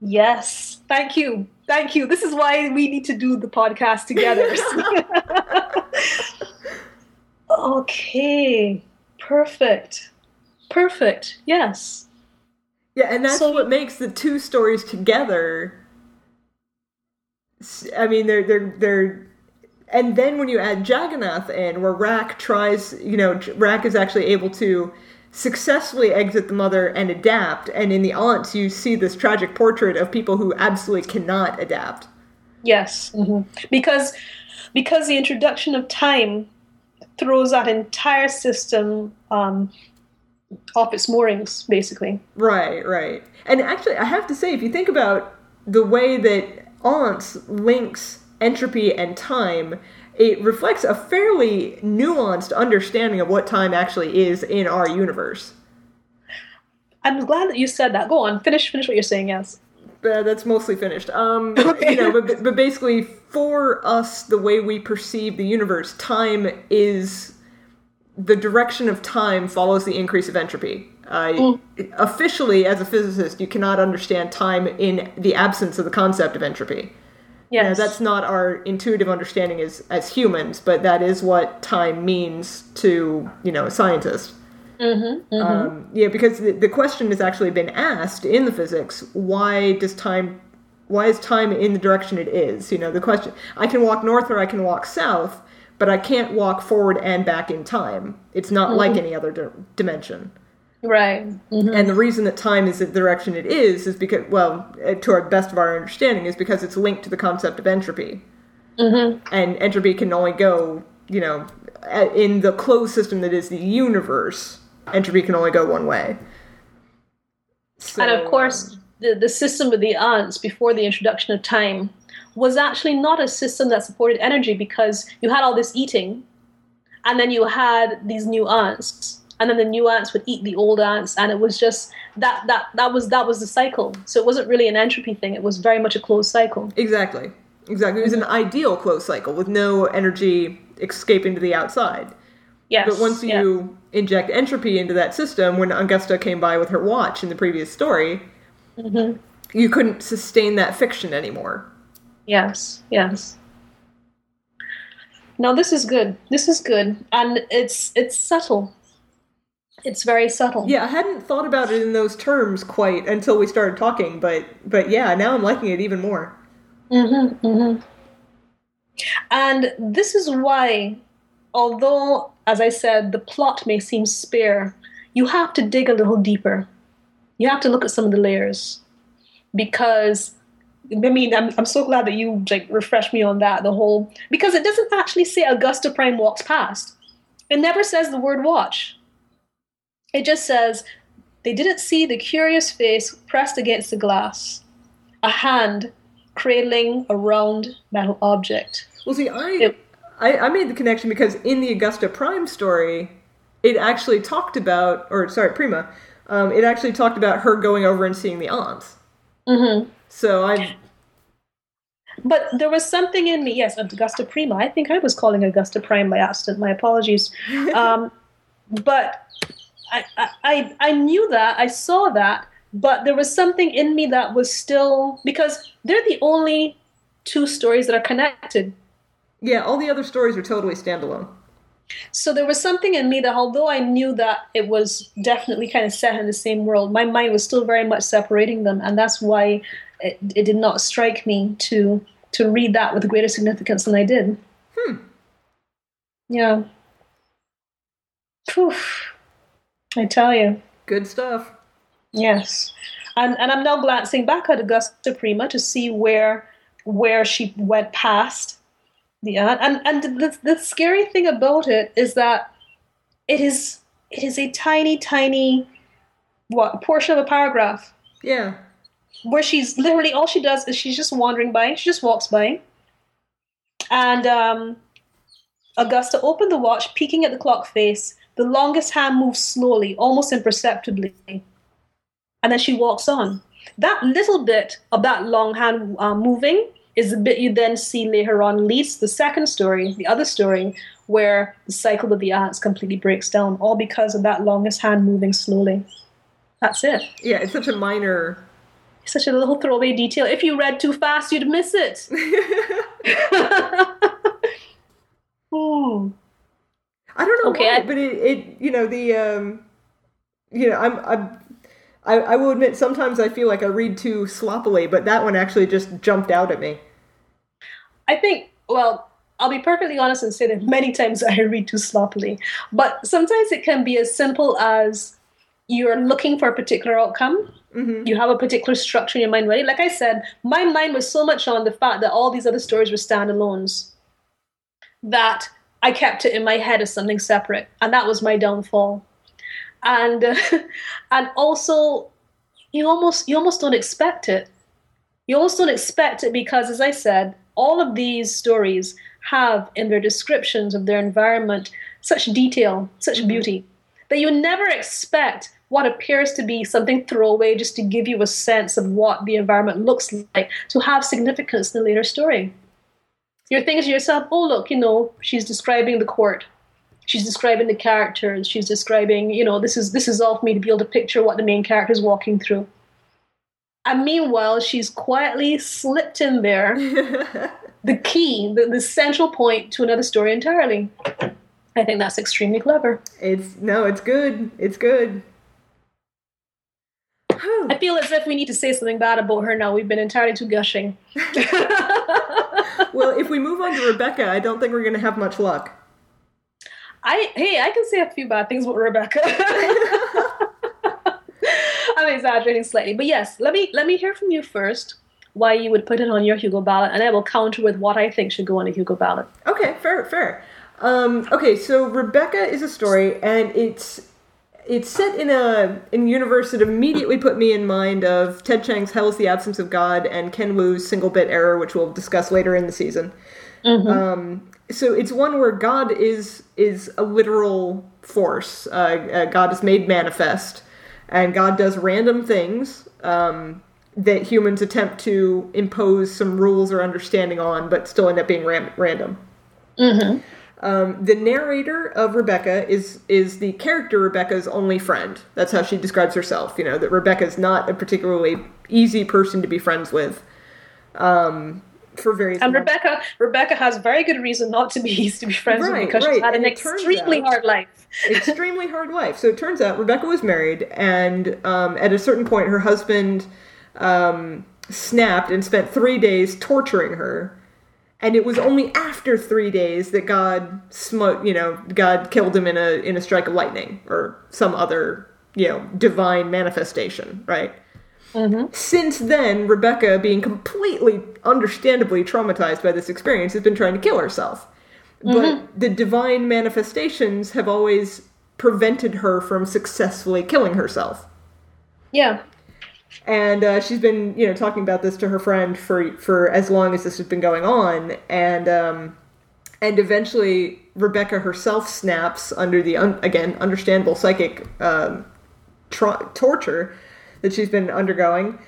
yes, Thank you. Thank you. This is why we need to do the podcast together. okay. Perfect. Perfect. Yes. Yeah, and that's So- what makes the two stories together. I mean, they're they're they're, and then when you add Jagannath in, where Rack tries, you know, J- Rack is actually able to successfully exit the mother and adapt, and in the aunts you see this tragic portrait of people who absolutely cannot adapt. Yes. hmm Because because the introduction of time throws that entire system um, off its moorings, basically. Right, right. And actually, I have to say, if you think about the way that Aunts links entropy and time, it reflects a fairly nuanced understanding of what time actually is in our universe. I'm glad that you said that. Go on, finish finish what you're saying. Yes. But that's mostly finished. Um, Okay. you know, but, but basically, for us, the way we perceive the universe, time is the direction of time follows the increase of entropy. Uh, Officially, as a physicist, you cannot understand time in the absence of the concept of entropy. Now, that's not our intuitive understanding as as humans, but that is what time means to you know a scientist. Mm-hmm, mm-hmm. Um, yeah, because the, the question has actually been asked in the physics: Why does time? Why is time in the direction it is? You know, the question: I can walk north or I can walk south, but I can't walk forward and back in time. It's not like mm-hmm. any other di- dimension. Right. Mhm. And the reason that time is the direction it is is because, well, uh, to our best of our understanding, is because it's linked to the concept of entropy. And entropy can only go, you know, in the closed system that is the universe, entropy can only go one way. So, And of course, the, the system of the aunts before the introduction of time was actually not a system that supported energy because you had all this eating, and then you had these new aunts, and then the new aunts would eat the old aunts, and it was just that that that was that was the cycle. So it wasn't really an entropy thing; it was very much a closed cycle. exactly, exactly. It was an ideal closed cycle with no energy escaping to the outside. Yes. But once yeah. you inject entropy into that system, when Augusta came by with her watch in the previous story, Mm-hmm. you couldn't sustain that fiction anymore. Yes, yes. Now this is good. This is good, and it's it's subtle. It's very subtle. Yeah, I hadn't thought about it in those terms quite until we started talking, but but yeah, now I'm liking it even more. Mm-hmm, mm-hmm. And this is why, although, as I said, the plot may seem spare, you have to dig a little deeper. You have to look at some of the layers. Because, I mean, I'm, I'm so glad that you like refreshed me on that. The whole because it doesn't actually say Augusta Prime walks past. It never says the word watch. It just says they didn't see the curious face pressed against the glass, a hand cradling a round metal object. Well, see, I, It- I I made the connection because in the Augusta Prime story, it actually talked about, or sorry, Prima, um, it actually talked about her going over and seeing the aunts. Mm-hmm. So I, But there was something in me, yes, Augusta Prima. I think I was calling Augusta Prime by accident. My apologies. Um, but I, I, I, knew that, I saw that, but there was something in me that was still, because they're the only two stories that are connected. yeah, all the other stories are totally standalone. So there was something in me that, although I knew that it was definitely kind of set in the same world, my mind was still very much separating them, and that's why it, it did not strike me to to read that with greater significance than I did. Hmm. Yeah. Phew. I tell you, Good stuff. yes. And and I'm now glancing back at Augusta Prima to see where where she went past the. And and the the scary thing about it is that it is it is a tiny tiny what portion of a paragraph Yeah. where she's literally all she does is she's just wandering by. She just walks by, and um, Augusta opened the watch, peeking at the clock face. The longest hand moves slowly, almost imperceptibly, and then she walks on. That little bit of that long hand uh, moving is the bit you then see later on leads the second story, the other story, where the cycle of the aunts completely breaks down, all because of that longest hand moving slowly. That's it. Yeah, it's such a minor such a little throwaway detail. If you read too fast, you'd miss it. hmm. I don't know Okay, why, I- but it, it you know the um you know I'm I'm I, I will admit sometimes I feel like I read too sloppily, but that one actually just jumped out at me. I think, well, I'll be perfectly honest and say that many times I read too sloppily. But sometimes it can be as simple as you're looking for a particular outcome. You have a particular structure in your mind ready. Like I said, my mind was so much on the fact that all these other stories were standalones that I kept it in my head as something separate. And that was my downfall. And, uh, and also, you almost, you almost don't expect it you almost don't expect it because, as I said, all of these stories have in their descriptions of their environment such detail, such beauty, that you never expect what appears to be something throwaway just to give you a sense of what the environment looks like to have significance in the later story. You're thinking to yourself, oh, look, you know, she's describing the court. She's describing the characters. She's describing, you know, this is this is all for me to be able to picture what the main character is walking through. And meanwhile, she's quietly slipped in there the key, the, the central point to another story entirely. I think that's extremely clever. It's no, it's good. It's good. I feel as if we need to say something bad about her now. We've been entirely too gushing. well, if we move on to Rebecca, I don't think we're going to have much luck. I hey, I can say a few bad things about Rebecca. I'm exaggerating slightly, but yes, let me let me hear from you first why you would put it on your Hugo ballot, and I will counter with what I think should go on a Hugo ballot. Okay, fair, fair. Um, okay, so Rebecca is a story, and it's it's set in a in a universe that immediately put me in mind of Ted Chiang's "Hell is the Absence of God" and Ken Liu's "Single Bit Error," which we'll discuss later in the season. Um, so it's one where God is is a literal force. Uh, uh, God is made manifest, and God does random things um, that humans attempt to impose some rules or understanding on, but still end up being ram- random. Um, the narrator of Rebecca is is the character Rebecca's only friend. That's how she describes herself. You know that Rebecca's not a particularly easy person to be friends with. Um, for various And Rebecca, Rebecca has very good reason not to be easy to be friends Right, with because right, she's had and an extremely out- hard life. extremely hard life. So it turns out Rebecca was married, and um, at a certain point, her husband um, snapped and spent three days torturing her. And it was only after three days that God smote, you know, God killed him in a in a strike of lightning or some other, you know, divine manifestation, right? Mm-hmm. Since then, Rebecca, being completely understandably traumatized by this experience, has been trying to kill herself. But mm-hmm. the divine manifestations have always prevented her from successfully killing herself. Yeah. And uh, she's been, you know, talking about this to her friend for for as long as this has been going on, and um, and eventually Rebecca herself snaps under the un- again understandable psychic um, tra- torture that she's been undergoing,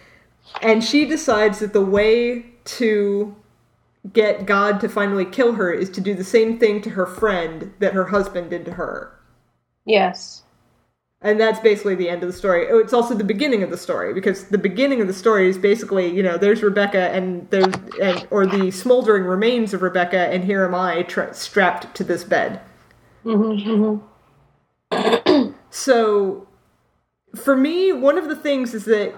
and she decides that the way to get God to finally kill her is to do the same thing to her friend that her husband did to her. Yes. And that's basically the end of the story. Oh, it's also the beginning of the story because the beginning of the story is basically, you know, there's Rebecca and there's and or the smoldering remains of Rebecca, and here am I tra- strapped to this bed. so, for me, one of the things is that,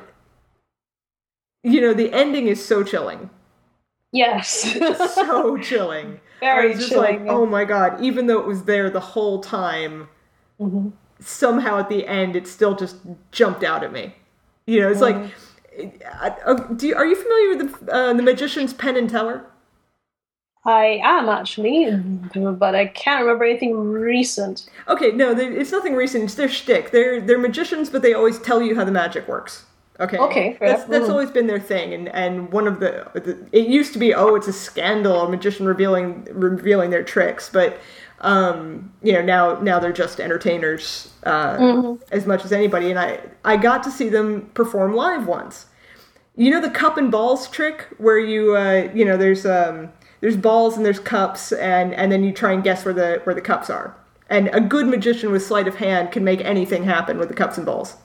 you know, the ending is so chilling, Yes. so chilling. Very I was just chilling. like, oh my god! Even though it was there the whole time, Mm-hmm. Somehow at the end it still just jumped out at me. You know, it's like, uh, do you, are you familiar with the, uh, the magician's Penn and Teller? I am actually, but I can't remember anything recent. Okay, no, they, it's nothing recent. It's their shtick. They're they're magicians, but they always tell you how the magic works. Okay. Okay, fair That's that's Mhm. always been their thing, and and one of the, the it used to be oh it's a scandal a magician revealing revealing their tricks, but um you know now now they're just entertainers uh, Mm-hmm. as much as anybody, and I I got to see them perform live once. You know the cup and balls trick where you uh you know there's um there's balls and there's cups and and then you try and guess where the where the cups are. And a good magician with sleight of hand can make anything happen with the cups and balls.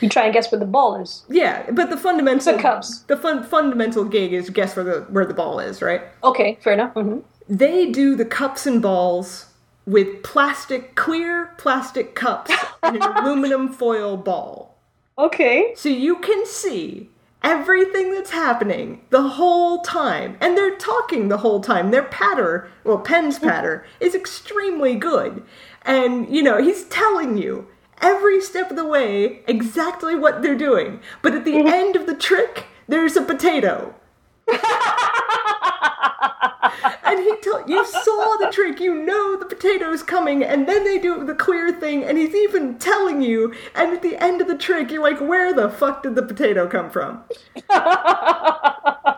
You try and guess where the ball is. Yeah, but the fundamental The cups. the fun, fundamental gig is guess where the where the ball is, right? Okay, fair enough. hmm They do the cups and balls with plastic clear plastic cups and an aluminum foil ball. Okay. So you can see everything that's happening the whole time. And they're talking the whole time. Their patter, well, Penn's patter, is extremely good. And, you know, he's telling you every step of the way exactly what they're doing. But at the end of the trick, there's a potato. and he told you saw the trick, you know the potato's coming, and then they do the clear thing, and he's even telling you, and at the end of the trick, you're like, where the fuck did the potato come from?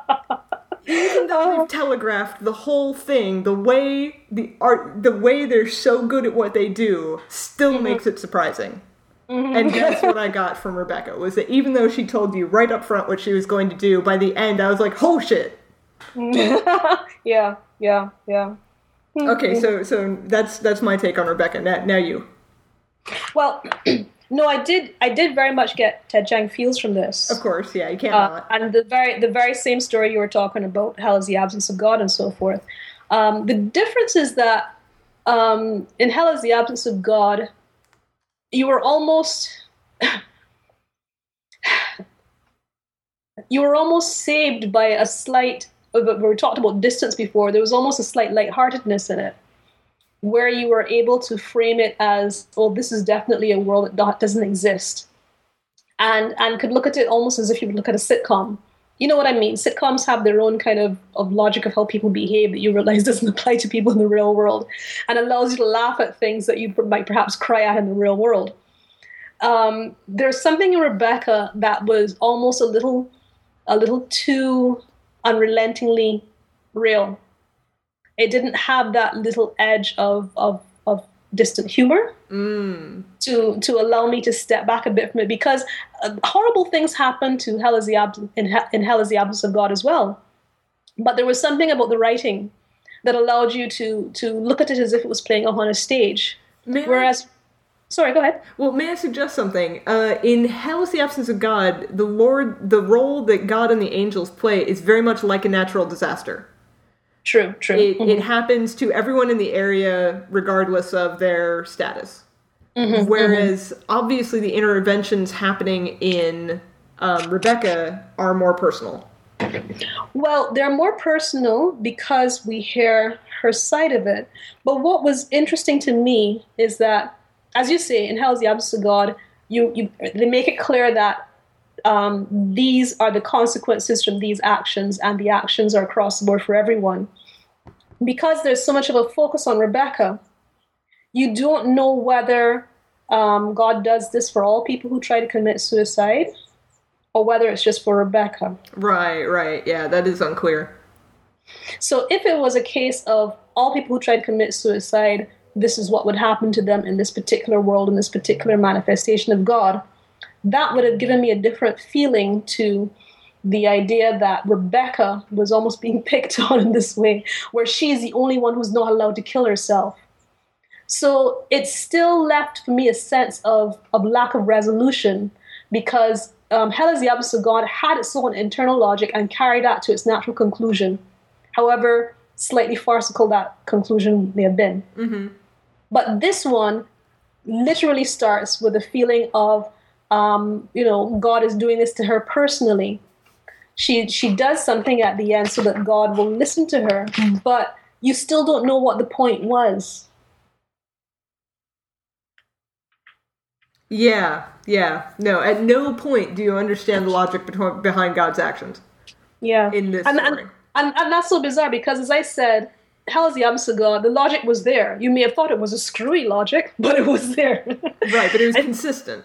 even though they've oh. telegraphed the whole thing, the way the art, the way they're so good at what they do, still mm-hmm. makes it surprising. Mm-hmm. And that's what I got from Rebecca was that even though she told you right up front what she was going to do, by the end I was like, "Oh shit!" Mm-hmm. yeah, yeah, yeah. Okay, so so that's that's my take on Rebecca. Now, now you. Well, no, I did. I did very much get Ted Chiang feels from this. Of course, yeah, you can't Uh, not. and the very the very same story you were talking about, hell is the absence of God and so forth. Um, the difference is that um, in hell is the absence of God, you were almost you were almost saved by a slight. uh, We talked about distance before. There was almost a slight lightheartedness in it, where you were able to frame it as, "Oh, this is definitely a world that doesn't exist." and and could look at it almost as if you would look at a sitcom. You know what I mean? Sitcoms have their own kind of, of logic of how people behave that you realize doesn't apply to people in the real world and allows you to laugh at things that you might perhaps cry at in the real world. Um, there's something in Rebecca that was almost a little a little too unrelentingly real. It didn't have that little edge of of, of distant humor to to allow me to step back a bit from it because uh, horrible things happen to hell is the abs- in, he- in hell is the absence of God as well. But there was something about the writing that allowed you to to look at it as if it was playing on a stage. May I- Whereas, sorry, go ahead. Well, may I suggest something? Uh, in Hell is the Absence of God, the Lord, the role that God and the angels play is very much like a natural disaster. True, true. It, it mm-hmm. happens to everyone in the area, regardless of their status. Mm-hmm, Whereas, mm-hmm. obviously, the interventions happening in um, Rebecca are more personal. Well, they're more personal because we hear her side of it. But what was interesting to me is that, as you say, in Hell's the Absence of God, you, you they make it clear that um, these are the consequences from these actions, and the actions are across the board for everyone. Because there's so much of a focus on Rebecca, you don't know whether um, God does this for all people who try to commit suicide, or whether it's just for Rebecca. Right, right. Yeah, that is unclear. So if it was a case of all people who tried to commit suicide, this is what would happen to them in this particular world, in this particular manifestation of God, that would have given me a different feeling to the idea that Rebecca was almost being picked on in this way, where she's the only one who's not allowed to kill herself. So it still left for me a sense of, of lack of resolution because um, Hell is the Absence of God had its own internal logic and carried that to its natural conclusion. However, slightly farcical that conclusion may have been. But this one literally starts with a feeling of, um, you know, God is doing this to her personally. She she does something at the end so that God will listen to her, but you still don't know what the point was. Yeah, yeah. No, at no point do you understand the logic behind God's actions Yeah. in this and, and, and, and that's so bizarre because, as I said, hell is the of God. The logic was there. You may have thought it was a screwy logic, but it was there. right, but it was consistent.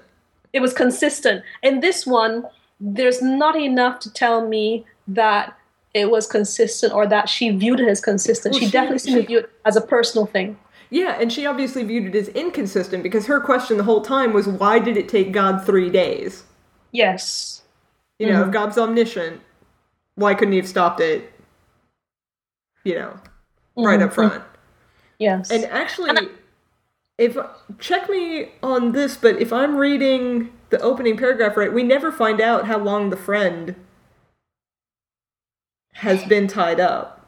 It was consistent. In this one, there's not enough to tell me that it was consistent or that she viewed it as consistent. Well, she, she- definitely seemed to view it as a personal thing. Yeah, and she obviously viewed it as inconsistent because her question the whole time was why did it take God three days? Yes. You know, if mm-hmm. God's omniscient, why couldn't he have stopped it? You know, right mm-hmm. up front. Yes. And actually, if check me on this, but if I'm reading the opening paragraph right, we never find out how long the friend has been tied up.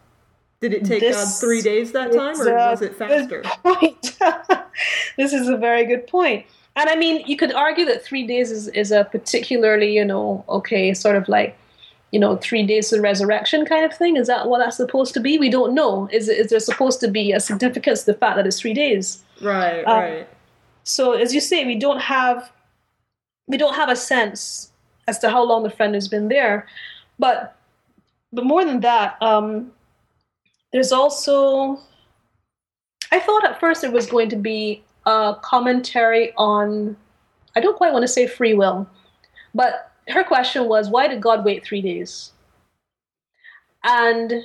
Did it take This God three days that time, or was it faster? Point. this is a very good point. And I mean, you could argue that three days is, is a particularly, you know, okay, sort of like, you know, three days of resurrection kind of thing. Is that what that's supposed to be? We don't know. Is, is there supposed to be a significance to the fact that it's three days? Right, Um, right. So as you say, we don't have we don't have a sense as to how long the friend has been there. But but more than that, um, there's also I thought at first it was going to be a commentary on I don't quite want to say free will, but her question was why did God wait three days? And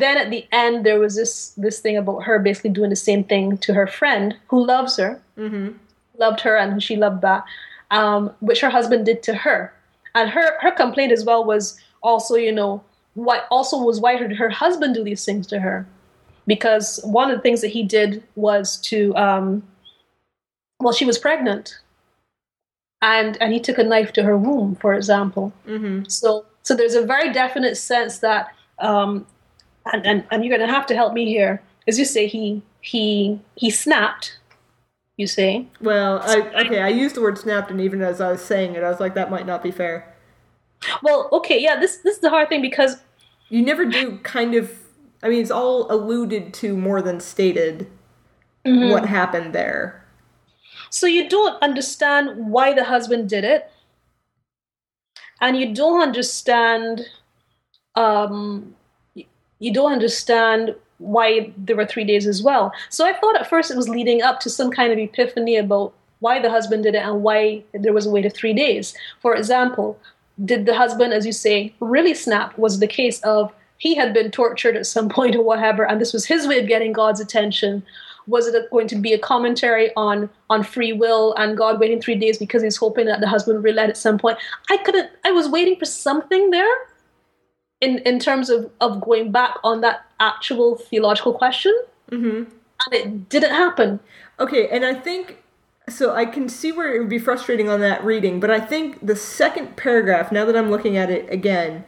then at the end there was this this thing about her basically doing the same thing to her friend who loves her Mm-hmm. loved her and she loved that um, which her husband did to her and her her complaint as well was also you know what also was why did her husband do these things to her because one of the things that he did was to um, well she was pregnant and and he took a knife to her womb for example Mm-hmm. so so there's a very definite sense that um and, and, and you're gonna have to help me here as you say he he he snapped you say Well, I okay, I used the word snapped, and even as I was saying it, I was like, that might not be fair. well okay yeah this this is the hard thing because You never do kind of. I mean, it's all alluded to more than stated what happened there. so you don't understand why the husband did it and you don't understand um you don't understand why there were three days as well so i thought at first it was leading up to some kind of epiphany about why the husband did it and why there was a wait of three days for example did the husband as you say really snap was the case of he had been tortured at some point or whatever and this was his way of getting god's attention was it going to be a commentary on on free will and God waiting three days because he's hoping that the husband will relent at some point? I couldn't. I was waiting for something there, in in terms of of going back on that actual theological question, Mm-hmm. and it didn't happen. Okay, and I think so. I can see where it would be frustrating on that reading, but I think the second paragraph. Now that I'm looking at it again,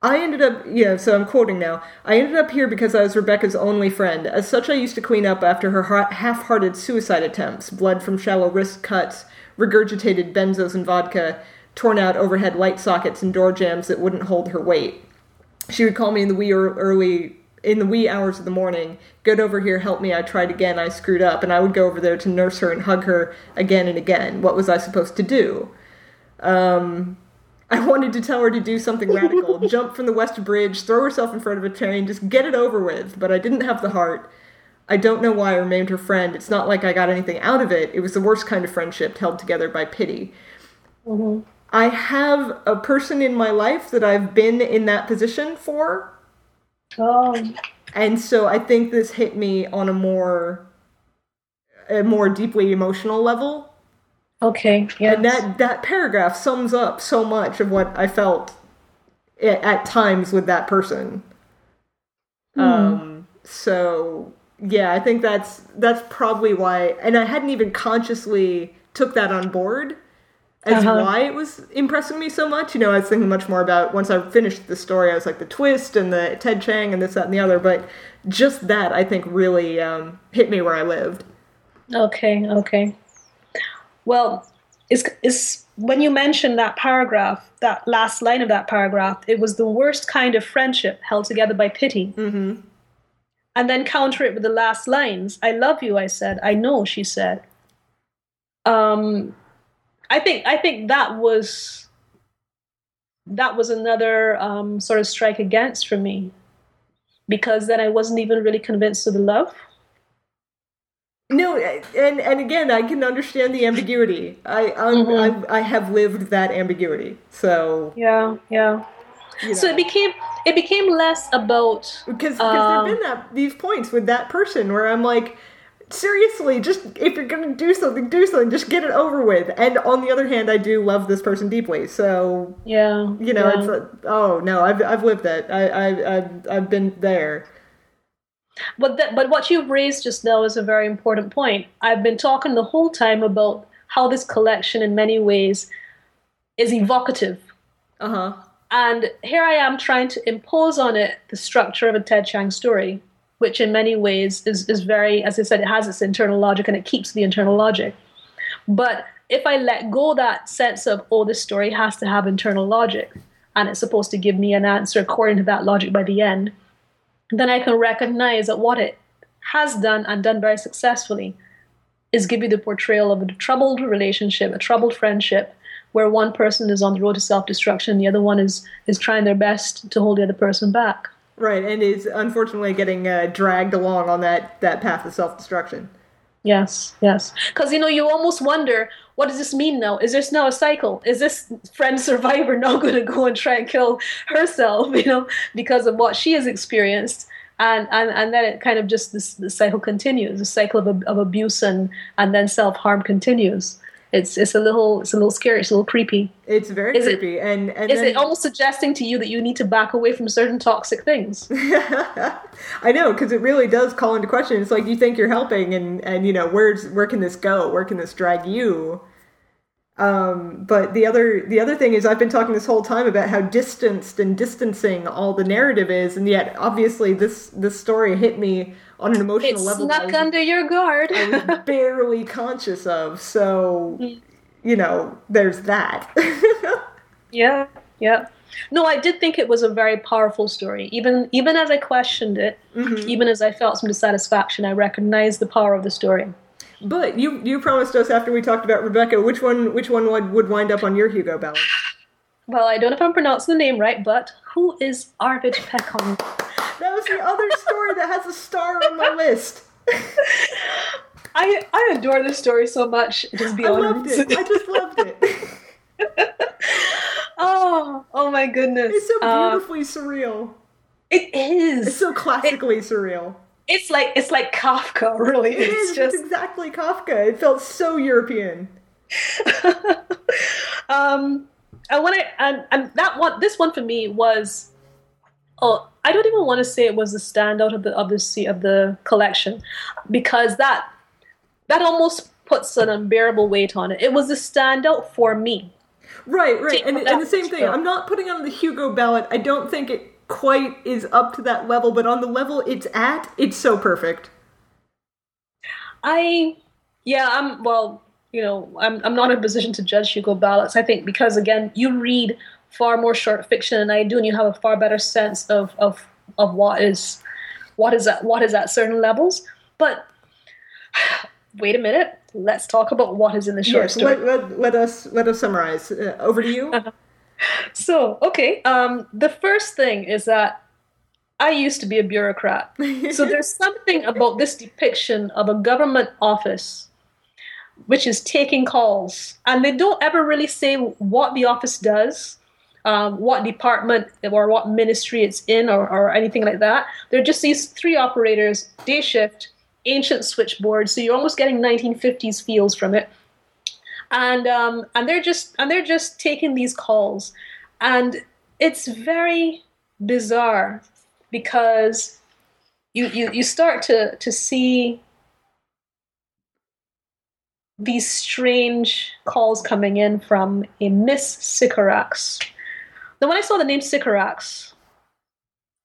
I ended up, yeah, so I'm quoting now. I ended up here because I was Rebecca's only friend. As such, I used to clean up after her half hearted suicide attempts blood from shallow wrist cuts, regurgitated benzos and vodka, torn out overhead light sockets, and door jams that wouldn't hold her weight. She would call me in the wee early in the wee hours of the morning. Get over here, help me. I tried again. I screwed up, and I would go over there to nurse her and hug her again and again. What was I supposed to do? Um, I wanted to tell her to do something radical, jump from the West Bridge, throw herself in front of a train, just get it over with. But I didn't have the heart. I don't know why I remained her friend. It's not like I got anything out of it. It was the worst kind of friendship, held together by pity. I have a person in my life that I've been in that position for, Oh, and so I think this hit me on a more a more deeply emotional level. okay, yeah. And that that paragraph sums up so much of what I felt at, at times with that person. Um so yeah, I think that's that's probably why and I hadn't even consciously took that on board as Uh-huh. why it was impressing me so much. You know, I was thinking much more about once I finished the story, I was like the twist and the Ted Chiang and this, that, and the other. But just that, I think, really um, hit me where I lived. Okay, okay. Well, it's, it's when you mentioned that paragraph, that last line of that paragraph, it was the worst kind of friendship held together by pity. Mm-hmm. And then counter it with the last lines. I love you, I said. I know, she said. Um, I think I think that was that was another um, sort of strike against for me because then I wasn't even really convinced of the love. No, and and again, I can understand the ambiguity. I I'm, Mhm. I I have lived that ambiguity, so Yeah, yeah. you know. So it became it became less about because because Um, there've been that these points with that person where I'm like, seriously, just if you're gonna do something, do something, just get it over with. And on the other hand, I do love this person deeply, so yeah. you know, yeah. it's like, oh no, I've I've lived that. I I I've, I've been there. But that, but what you've raised just now is a very important point. I've been talking the whole time about how this collection, in many ways, is evocative. Uh huh. And here I am trying to impose on it the structure of a Ted Chiang story, which in many ways is, is very, as I said, it has its internal logic and it keeps the internal logic. But if I let go that sense of, oh, this story has to have internal logic and it's supposed to give me an answer according to that logic by the end, then I can recognize that what it has done and done very successfully is give you the portrayal of a troubled relationship, a troubled friendship, where one person is on the road to self-destruction, the other one is is trying their best to hold the other person back. Right, and is unfortunately getting uh, dragged along on that that path of self-destruction. Yes, yes. Because you know, you almost wonder, what does this mean now? Is this now a cycle? Is this friend survivor now going to go and try and kill herself? You know, because of what she has experienced, and and and then it kind of just this the cycle continues. The cycle of of abuse and and then self harm continues it's it's a little it's a little scary. It's a little creepy. It's very Is it- creepy, and and Is then, it almost suggesting to you that you need to back away from certain toxic things? I know because it really does call into question. It's like you think you're helping, and and you know where's where can this go? Where can this drag you? Um, but the other the other thing is I've been talking this whole time about how distanced and distancing all the narrative is, and yet obviously this this story hit me on an emotional It's level. snuck under your guard. I was barely conscious of. So, you know, there's that. yeah, yeah. No, I did think it was a very powerful story. Even even as I questioned it, even as I felt some dissatisfaction, I recognized the power of the story. But you you promised us after we talked about Rebecca, which one which one would, would wind up on your Hugo ballot? Well, I don't know if I'm pronouncing the name right, but who is Arvid Pekon? That was the other story that has a star on my list. I I adore this story so much. Just be I honest. loved it. I just loved it. oh, oh my goodness. It's so Um, beautifully surreal. it is. It's so classically surreal. It's like it's like Kafka, really. It It's is. just It's exactly Kafka. It felt so European. um and when I and, and that one this one for me was oh I don't even want to say it was the standout of the of the of the collection because that that almost puts an unbearable weight on it. It was the standout for me. Right, right. And, and the same thing. I'm not putting on the Hugo ballot. I don't think it quite is up to that level, but on the level it's at, it's so perfect. I yeah, I'm well, you know, I'm I'm not in a position to judge Hugo ballots. I think because again, you read far more short fiction than I do, and you have a far better sense of of of what is what is at what is at certain levels. But wait a minute, let's talk about what is in the short Yes, story. let, let, let us let us summarize. Uh, over to you. So, okay, um, the first thing is that I used to be a bureaucrat. so there's something about this depiction of a government office which is taking calls, and they don't ever really say what the office does. Um, what department or what ministry it's in, or, or anything like that. They're just these three operators, day shift, ancient switchboard. So you're almost getting 1950s feels from it and um, and they're just and they're just taking these calls, and it's very bizarre because you you, you start to to see these strange calls coming in from a Miss Sycorax. Now, when I saw the name Sycorax,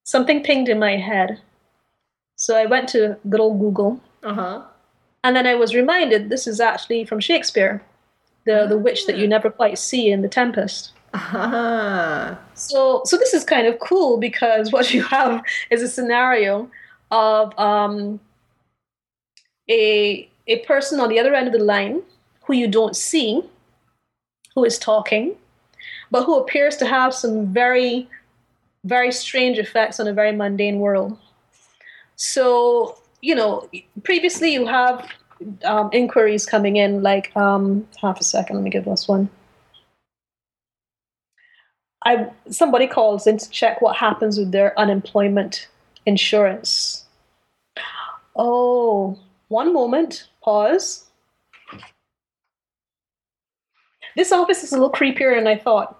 something pinged in my head. So I went to good old Google Uh huh. and then I was reminded this is actually from Shakespeare, the the witch that you never quite see in The Tempest. Ah. So so this is kind of cool because what you have is a scenario of um, a a person on the other end of the line who you don't see, who is talking, but who appears to have some very very strange effects on a very mundane world. So you know, previously you have um, inquiries coming in like um, half a second. Let me give this one. I somebody calls in to check what happens with their unemployment insurance. Oh, one moment. Pause. This office is a little creepier than I thought.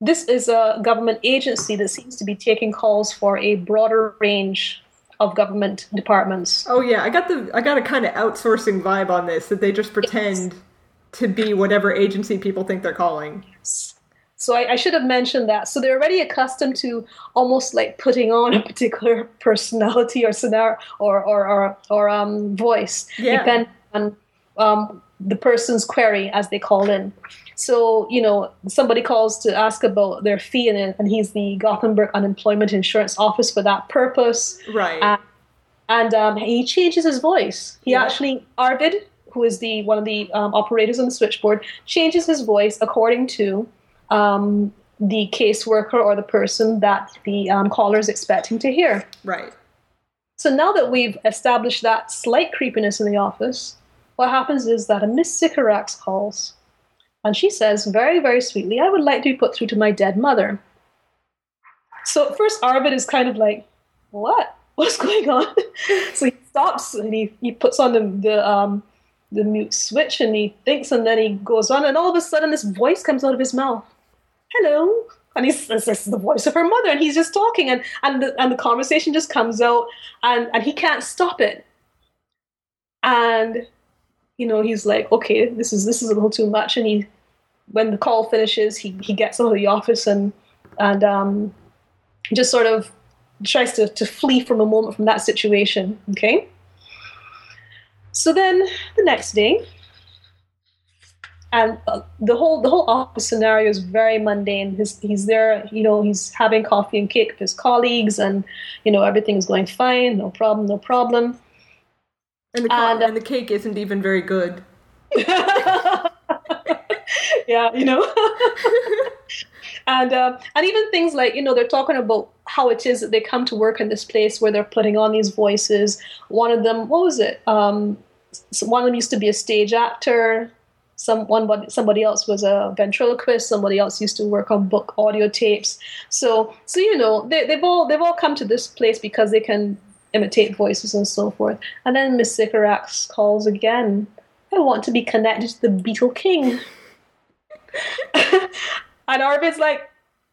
This is a government agency that seems to be taking calls for a broader range of government departments. Oh yeah, I got the I got a kind of outsourcing vibe on this that they just pretend yes. to be whatever agency people think they're calling. So I, I, should have mentioned that. So they're already accustomed to almost like putting on a particular personality or scenario or or or, or um, voice, yeah. depending on um, the person's query as they call in. So, you know, somebody calls to ask about their fee, and, and he's the Gothenburg Unemployment Insurance Office for that purpose. Right. And, and um, he changes his voice. He yeah. actually, Arvid, who is the one of the um, operators on the switchboard, changes his voice according to um, the caseworker or the person that the um, caller is expecting to hear. Right. So now that we've established that slight creepiness in the office, what happens is that a Miss Sycorax calls and she says, very, very sweetly, I would like to be put through to my dead mother. So at first, Arvid is kind of like, what? What's going on? so he stops and he, he puts on the, the, um, the mute switch and he thinks and then he goes on and all of a sudden this voice comes out of his mouth. Hello. And he's this is the voice of her mother and he's just talking and, and, the, and the conversation just comes out and, and he can't stop it. And you know, he's like, okay, this is this is a little too much, and he, when the call finishes, he he gets out of the office and and um, just sort of tries to to flee from a moment from that situation. Okay. So then the next day, and uh, the whole the whole office scenario is very mundane. His, he's there, you know, he's having coffee and cake with his colleagues, and you know everything's going fine, no problem, no problem. And the, and, uh, and the cake isn't even very good. yeah, you know. and um, and even things like you know they're talking about how it is that they come to work in this place where they're putting on these voices. One of them, what was it? Um, one of them used to be a stage actor. Some one somebody else was a ventriloquist. Somebody else used to work on book audio tapes. So so you know they, they've all they've all come to this place because they can imitate voices and so forth. And then Miss Sycorax calls again. I want to be connected to the Beetle King. and Arvid's like,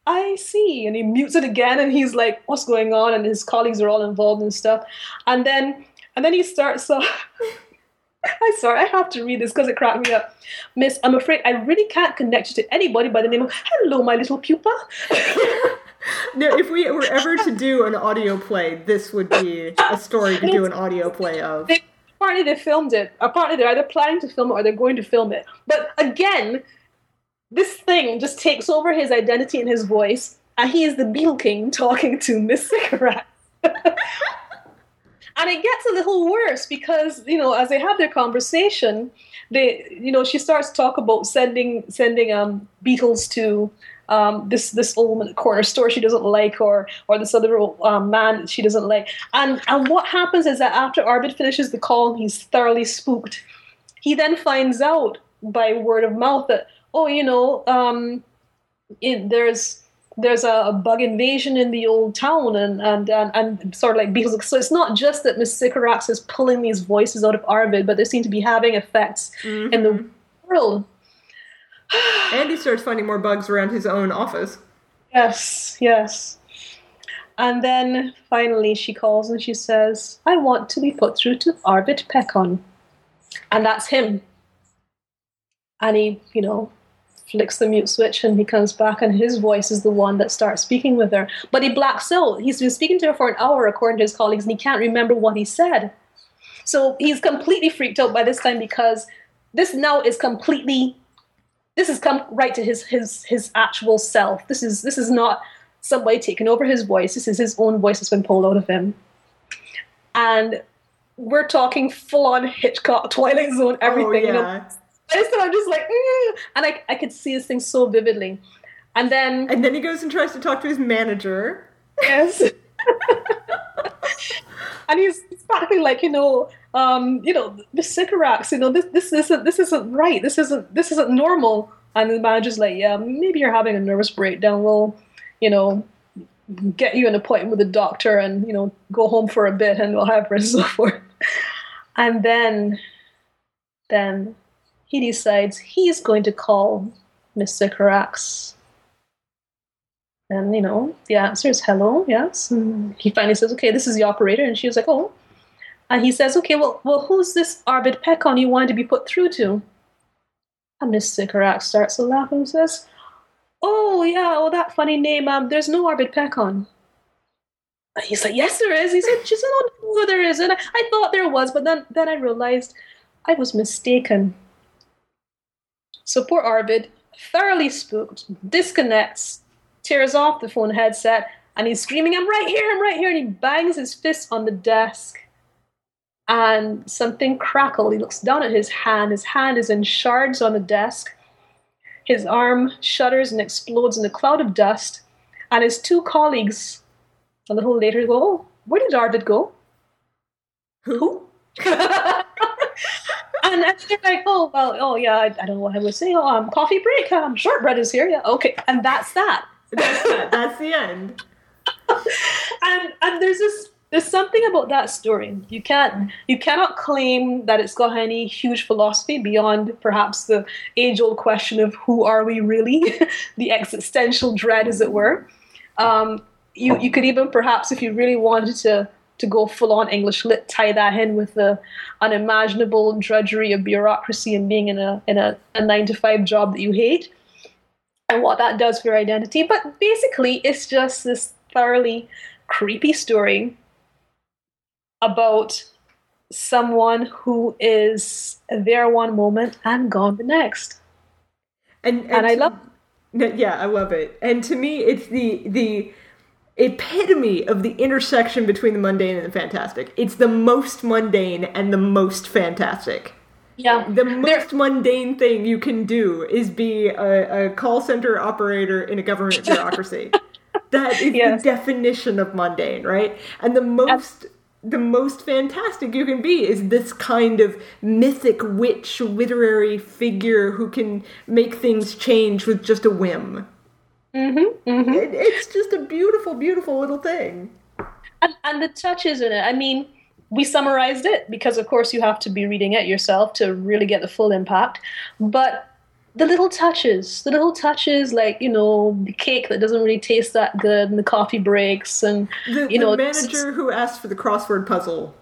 I see. And he mutes it again and he's like, what's going on? And his colleagues are all involved and stuff. And then and then he starts uh, I'm sorry, I have to read this because it cracked me up. Miss, I'm afraid I really can't connect you to anybody by the name of Hello, my little pupa. no, if we were ever to do an audio play, this would be a story to do an audio play of. They, apparently, they filmed it. Apparently, they're either planning to film it or they're going to film it. But again, this thing just takes over his identity and his voice, and he is the Beetle King talking to Miss Sycorax. and it gets a little worse because you know as they have their conversation they you know she starts to talk about sending sending um beetles to um, this this old corner store she doesn't like, or or this other um, man she doesn't like. And and what happens is that after Arvid finishes the call, he's thoroughly spooked. He then finds out by word of mouth that oh, you know, um, it, there's there's a, a, bug invasion in the old town and and and, and sort of like because so it's not just that Miss Sycorax is pulling these voices out of Arvid, but they seem to be having effects mm-hmm. in the world. And he starts finding more bugs around his own office. Yes, yes. And then finally she calls and she says, I want to be put through to Arvid Pekon. And that's him. And he, you know, flicks the mute switch and he comes back and his voice is the one that starts speaking with her. But he blacks out. He's been speaking to her for an hour, according to his colleagues, and he can't remember what he said. So he's completely freaked out by this time because this now is completely this has come right to his his his actual self. This is this is not somebody taking over his voice. This is his own voice that's been pulled out of him. And we're talking full on Hitchcock, Twilight Zone, oh, everything. Oh, yeah. You know, so I'm just like, mm, and I I could see this thing so vividly. And then and then he goes and tries to talk to his manager. Yes. and he's practically like, you know, um, you know, the Sycorax, you know, this this isn't this isn't right. This isn't this isn't normal. And the manager's like, yeah, maybe you're having a nervous breakdown. We'll, you know, get you an appointment with a doctor and you know go home for a bit and whatever and so forth. And then, then he decides he's going to call Miss Sycorax And, you know, the answer is hello, yes. And he finally says, okay, this is the operator. And she was like, oh. And he says, okay, well, well who's this Arvid Pekon you wanted to be put through to? And Miss Sycorax starts to laugh and says, oh, yeah, well, that funny name, um, there's no Arvid Pekon. And he's like, yes, there is. He said, she said, oh, no, there isn't. I, I thought there was, but then, then I realized I was mistaken. So poor Arvid, thoroughly spooked, disconnects, tears off the phone headset, and he's screaming, I'm right here, I'm right here. And he bangs his fist on the desk. And something crackled. He looks down at his hand. His hand is in shards on the desk. His arm shudders and explodes in a cloud of dust. And his two colleagues, a little later, go, oh, Where did Arvid go? Who? and they're like, oh well, oh yeah, I, I, don't know what I was saying. Oh, um, coffee break. Um, shortbread is here. Yeah, okay, and that's that. That's that. That's the end. and and there's this there's something about that story. You can't you cannot claim that it's got any huge philosophy beyond perhaps the age old question of who are we really, the existential dread, as it were. Um, you you could even perhaps, if you really wanted to to go full on English lit, tie that in with the unimaginable drudgery of bureaucracy and being in a in a, a nine to five job that you hate, and what that does for your identity. But basically, it's just this thoroughly creepy story about someone who is there one moment and gone the next. And and, and I love. Yeah, I love it. And to me, it's the the epitome of the intersection between the mundane and the fantastic. It's the most mundane and the most fantastic. Yeah. The most They're... mundane thing you can do is be a, a call center operator in a government bureaucracy. that is yes. the definition of mundane, right? And the most the most fantastic you can be is this kind of mythic witch literary figure who can make things change with just a whim. Mm-hmm, mm-hmm. It, it's just a beautiful, beautiful little thing. And, and the touches in it. I mean, we summarized it because, of course, you have to be reading it yourself to really get the full impact. But the little touches, the little touches, like you know, the cake that doesn't really taste that good, and the coffee breaks, and the, you know, the manager who asked for the crossword puzzle.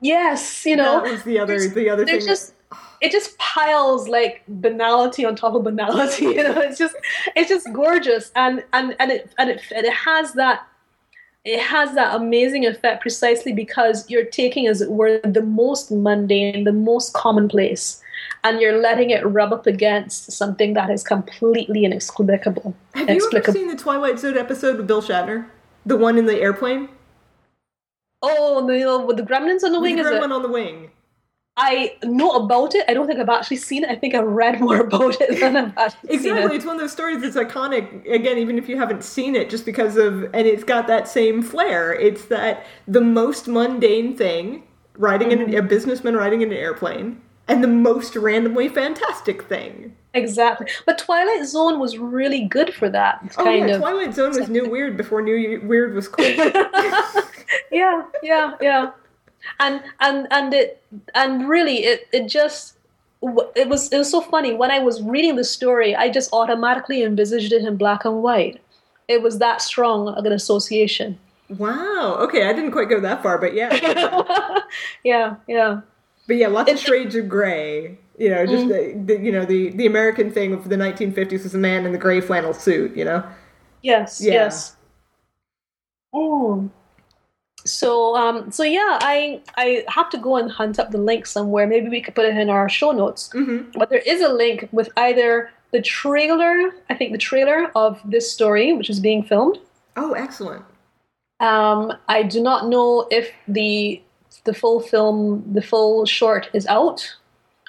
Yes, you know, that was the other the other thing. Just, it just piles like banality on top of banality. You know, it's just it's just gorgeous, and and and it and it and it has that it has that amazing effect precisely because you're taking, as it were, the most mundane, the most commonplace, and you're letting it rub up against something that is completely inexplicable. Have you ever seen the Twilight Zone episode with Bill Shatner, the one in the airplane? Oh, the with the gremlins on the with wing. The is gremlin it? on the wing. I know about it. I don't think I've actually seen it. I think I've read more about it than I've actually exactly. seen it. It's one of those stories that's iconic. Again, even if you haven't seen it, just because of and it's got that same flair. It's that the most mundane thing, riding mm-hmm. in a businessman riding in an airplane, and the most randomly fantastic thing. Exactly. But Twilight Zone was really good for that. Oh yeah, of. Twilight Zone was new weird before new weird was cool. yeah, yeah, yeah and and and it and really it it just it was it was so funny when I was reading the story. I just automatically envisaged it in black and white. It was that strong of an association. Wow. Okay, I didn't quite go that far, but yeah. yeah, yeah. But yeah, lots of shades of gray. You know, just mm. the, the, you know the the American thing of the 1950s was a man in the gray flannel suit. You know. Yes. Yeah. Yes. Oh so um, so yeah, I I have to go and hunt up the link somewhere. Maybe we could put it in our show notes. Mm-hmm. But there is a link with either the trailer, I think the trailer of this story, which is being filmed. Oh, excellent. Um, I do not know if the the full film, the full short is out.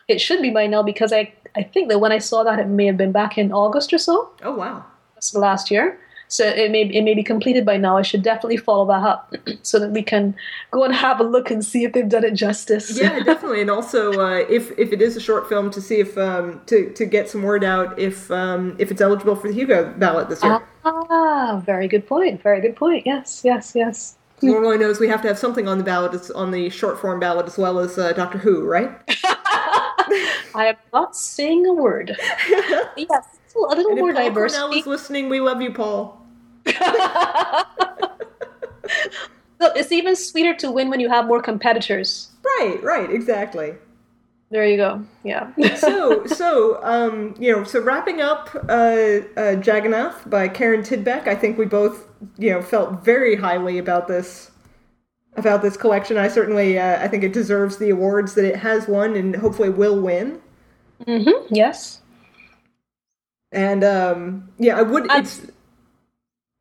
It should be by now because I I think that when I saw that, it may have been back in August or so. Oh wow, that's the last year. So it may it may be completed by now. I should definitely follow that up so that we can go and have a look and see if they've done it justice. yeah, definitely. And also, uh, if if it is a short film, to see if um, to to get some word out if um, if it's eligible for the Hugo ballot this year. Ah, very good point. Very good point. Yes, yes, yes. Normally knows we have to have something on the ballot, on the short form ballot, as well as uh, Doctor Who, right? I am not saying a word. yes, a little and more if Paul diversity. Cornell is listening. We love you, Paul. so it's even sweeter to win when you have more competitors. Right, right, exactly. There you go. Yeah. so, so um, you know, so wrapping up uh, uh, Jagannath by Karin Tidbeck, I think we both, you know, felt very highly about this about this collection. I certainly, uh, I think it deserves the awards that it has won, and hopefully will win. Mm-hmm. Yes. And um, yeah, I would. It's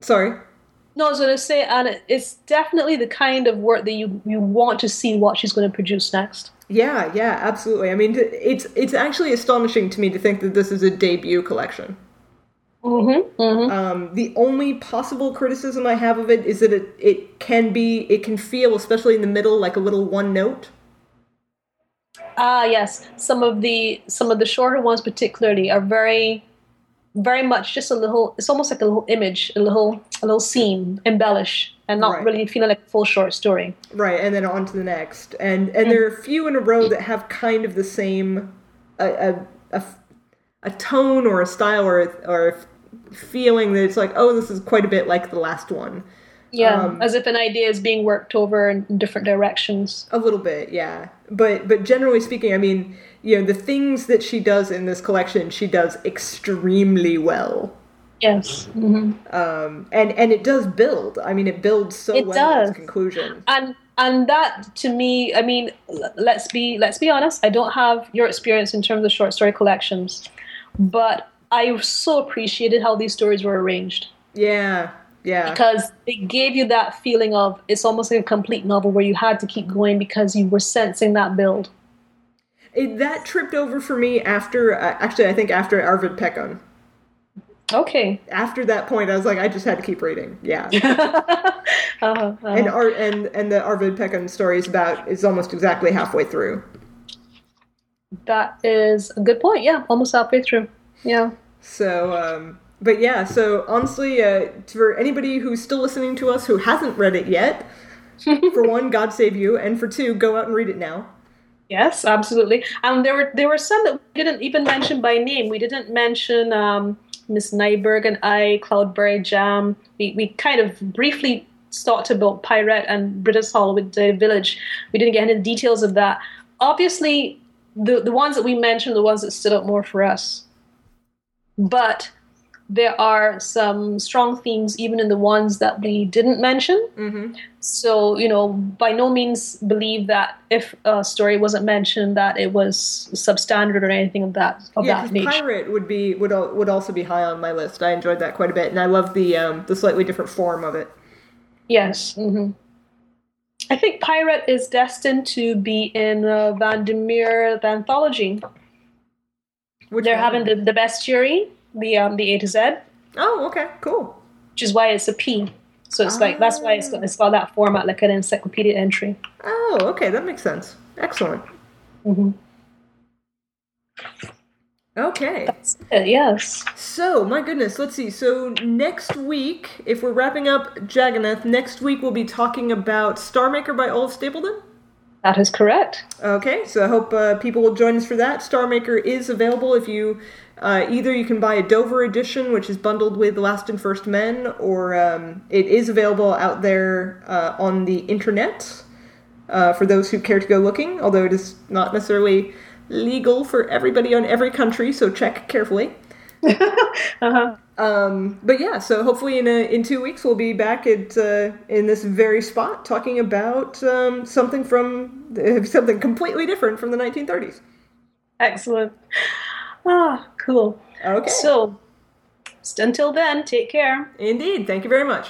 sorry. No, I was going to say, and it's definitely the kind of work that you you want to see what she's going to produce next. Yeah, yeah, absolutely. I mean, it's it's actually astonishing to me to think that this is a debut collection. Mm-hmm, mm-hmm. Um, the only possible criticism I have of it is that it it can be it can feel, especially in the middle, like a little one note. Ah, yes. Some of the some of the shorter ones, particularly, are very very much just a little it's almost like a little image a little a little scene embellish and not right. really feeling like a full short story. Right and then on to the next. And and mm. there are a few in a row that have kind of the same a a, a, a tone or a style or or a feeling that it's like oh this is quite a bit like the last one. Yeah um, as if an idea is being worked over in different directions. A little bit yeah. But but generally speaking i mean you know the things that she does in this collection she does extremely well yes mm-hmm. um, and and it does build i mean it builds so it well does. its conclusion and and that to me i mean let's be let's be honest i don't have your experience in terms of short story collections but i so appreciated how these stories were arranged yeah yeah. Because it gave you that feeling of it's almost like a complete novel where you had to keep going because you were sensing that build. It, that tripped over for me after, uh, actually, I think after Arvid Pekon. Okay. After that point, I was like, I just had to keep reading. Yeah. uh-huh, uh-huh. And Ar- and and the Arvid Pekon story is about is almost exactly halfway through. That is a good point. Yeah, almost halfway through. Yeah. So, um, but yeah. So honestly, uh, for anybody who's still listening to us who hasn't read it yet, for one, God save you, and for two, go out and read it now. Yes, absolutely. And um, there were there were some that we didn't even mention by name. We didn't mention um, Miss Nyberg and I, Cloudberry Jam. We we kind of briefly talked about Pyret and Brita's Holiday Village. We didn't get into the details of that. Obviously, the the ones that we mentioned, the ones that stood out more for us. But there are some strong themes even in the ones that we didn't mention. Mm-hmm. So, you know, by no means believe that if a story wasn't mentioned that it was substandard or anything of that of yeah, that nature. Pyret would be would would also be high on my list. I enjoyed that quite a bit, and I love the um, the slightly different form of it. Yes. Mm-hmm. I think Pyret is destined to be in uh, VanderMeer anthology. Which They're one? having the, the bestiary the um the A to Z. Oh, okay, cool. Which is why it's a P. So it's like that's why it's got, it's got that format like an encyclopedia entry. Oh, okay, that makes sense. Excellent. Mm-hmm. Okay. That's it, yes. So, my goodness, let's see. So, next week, if we're wrapping up Jagannath, next week we'll be talking about Star Maker by Olaf Stapledon. That is correct. Okay, so I hope uh, people will join us for that. Star Maker is available if you uh, either you can buy a Dover edition, which is bundled with Last and First Men, or um, it is available out there uh, on the internet uh, for those who care to go looking, although it is not necessarily legal for everybody on every country, so check carefully. uh-huh. Um, but yeah, so hopefully in a, in two weeks we'll be back at uh, in this very spot talking about um, something from something completely different from the 1930s. Excellent. Ah, cool. Okay. So, until then, take care. Indeed. Thank you very much.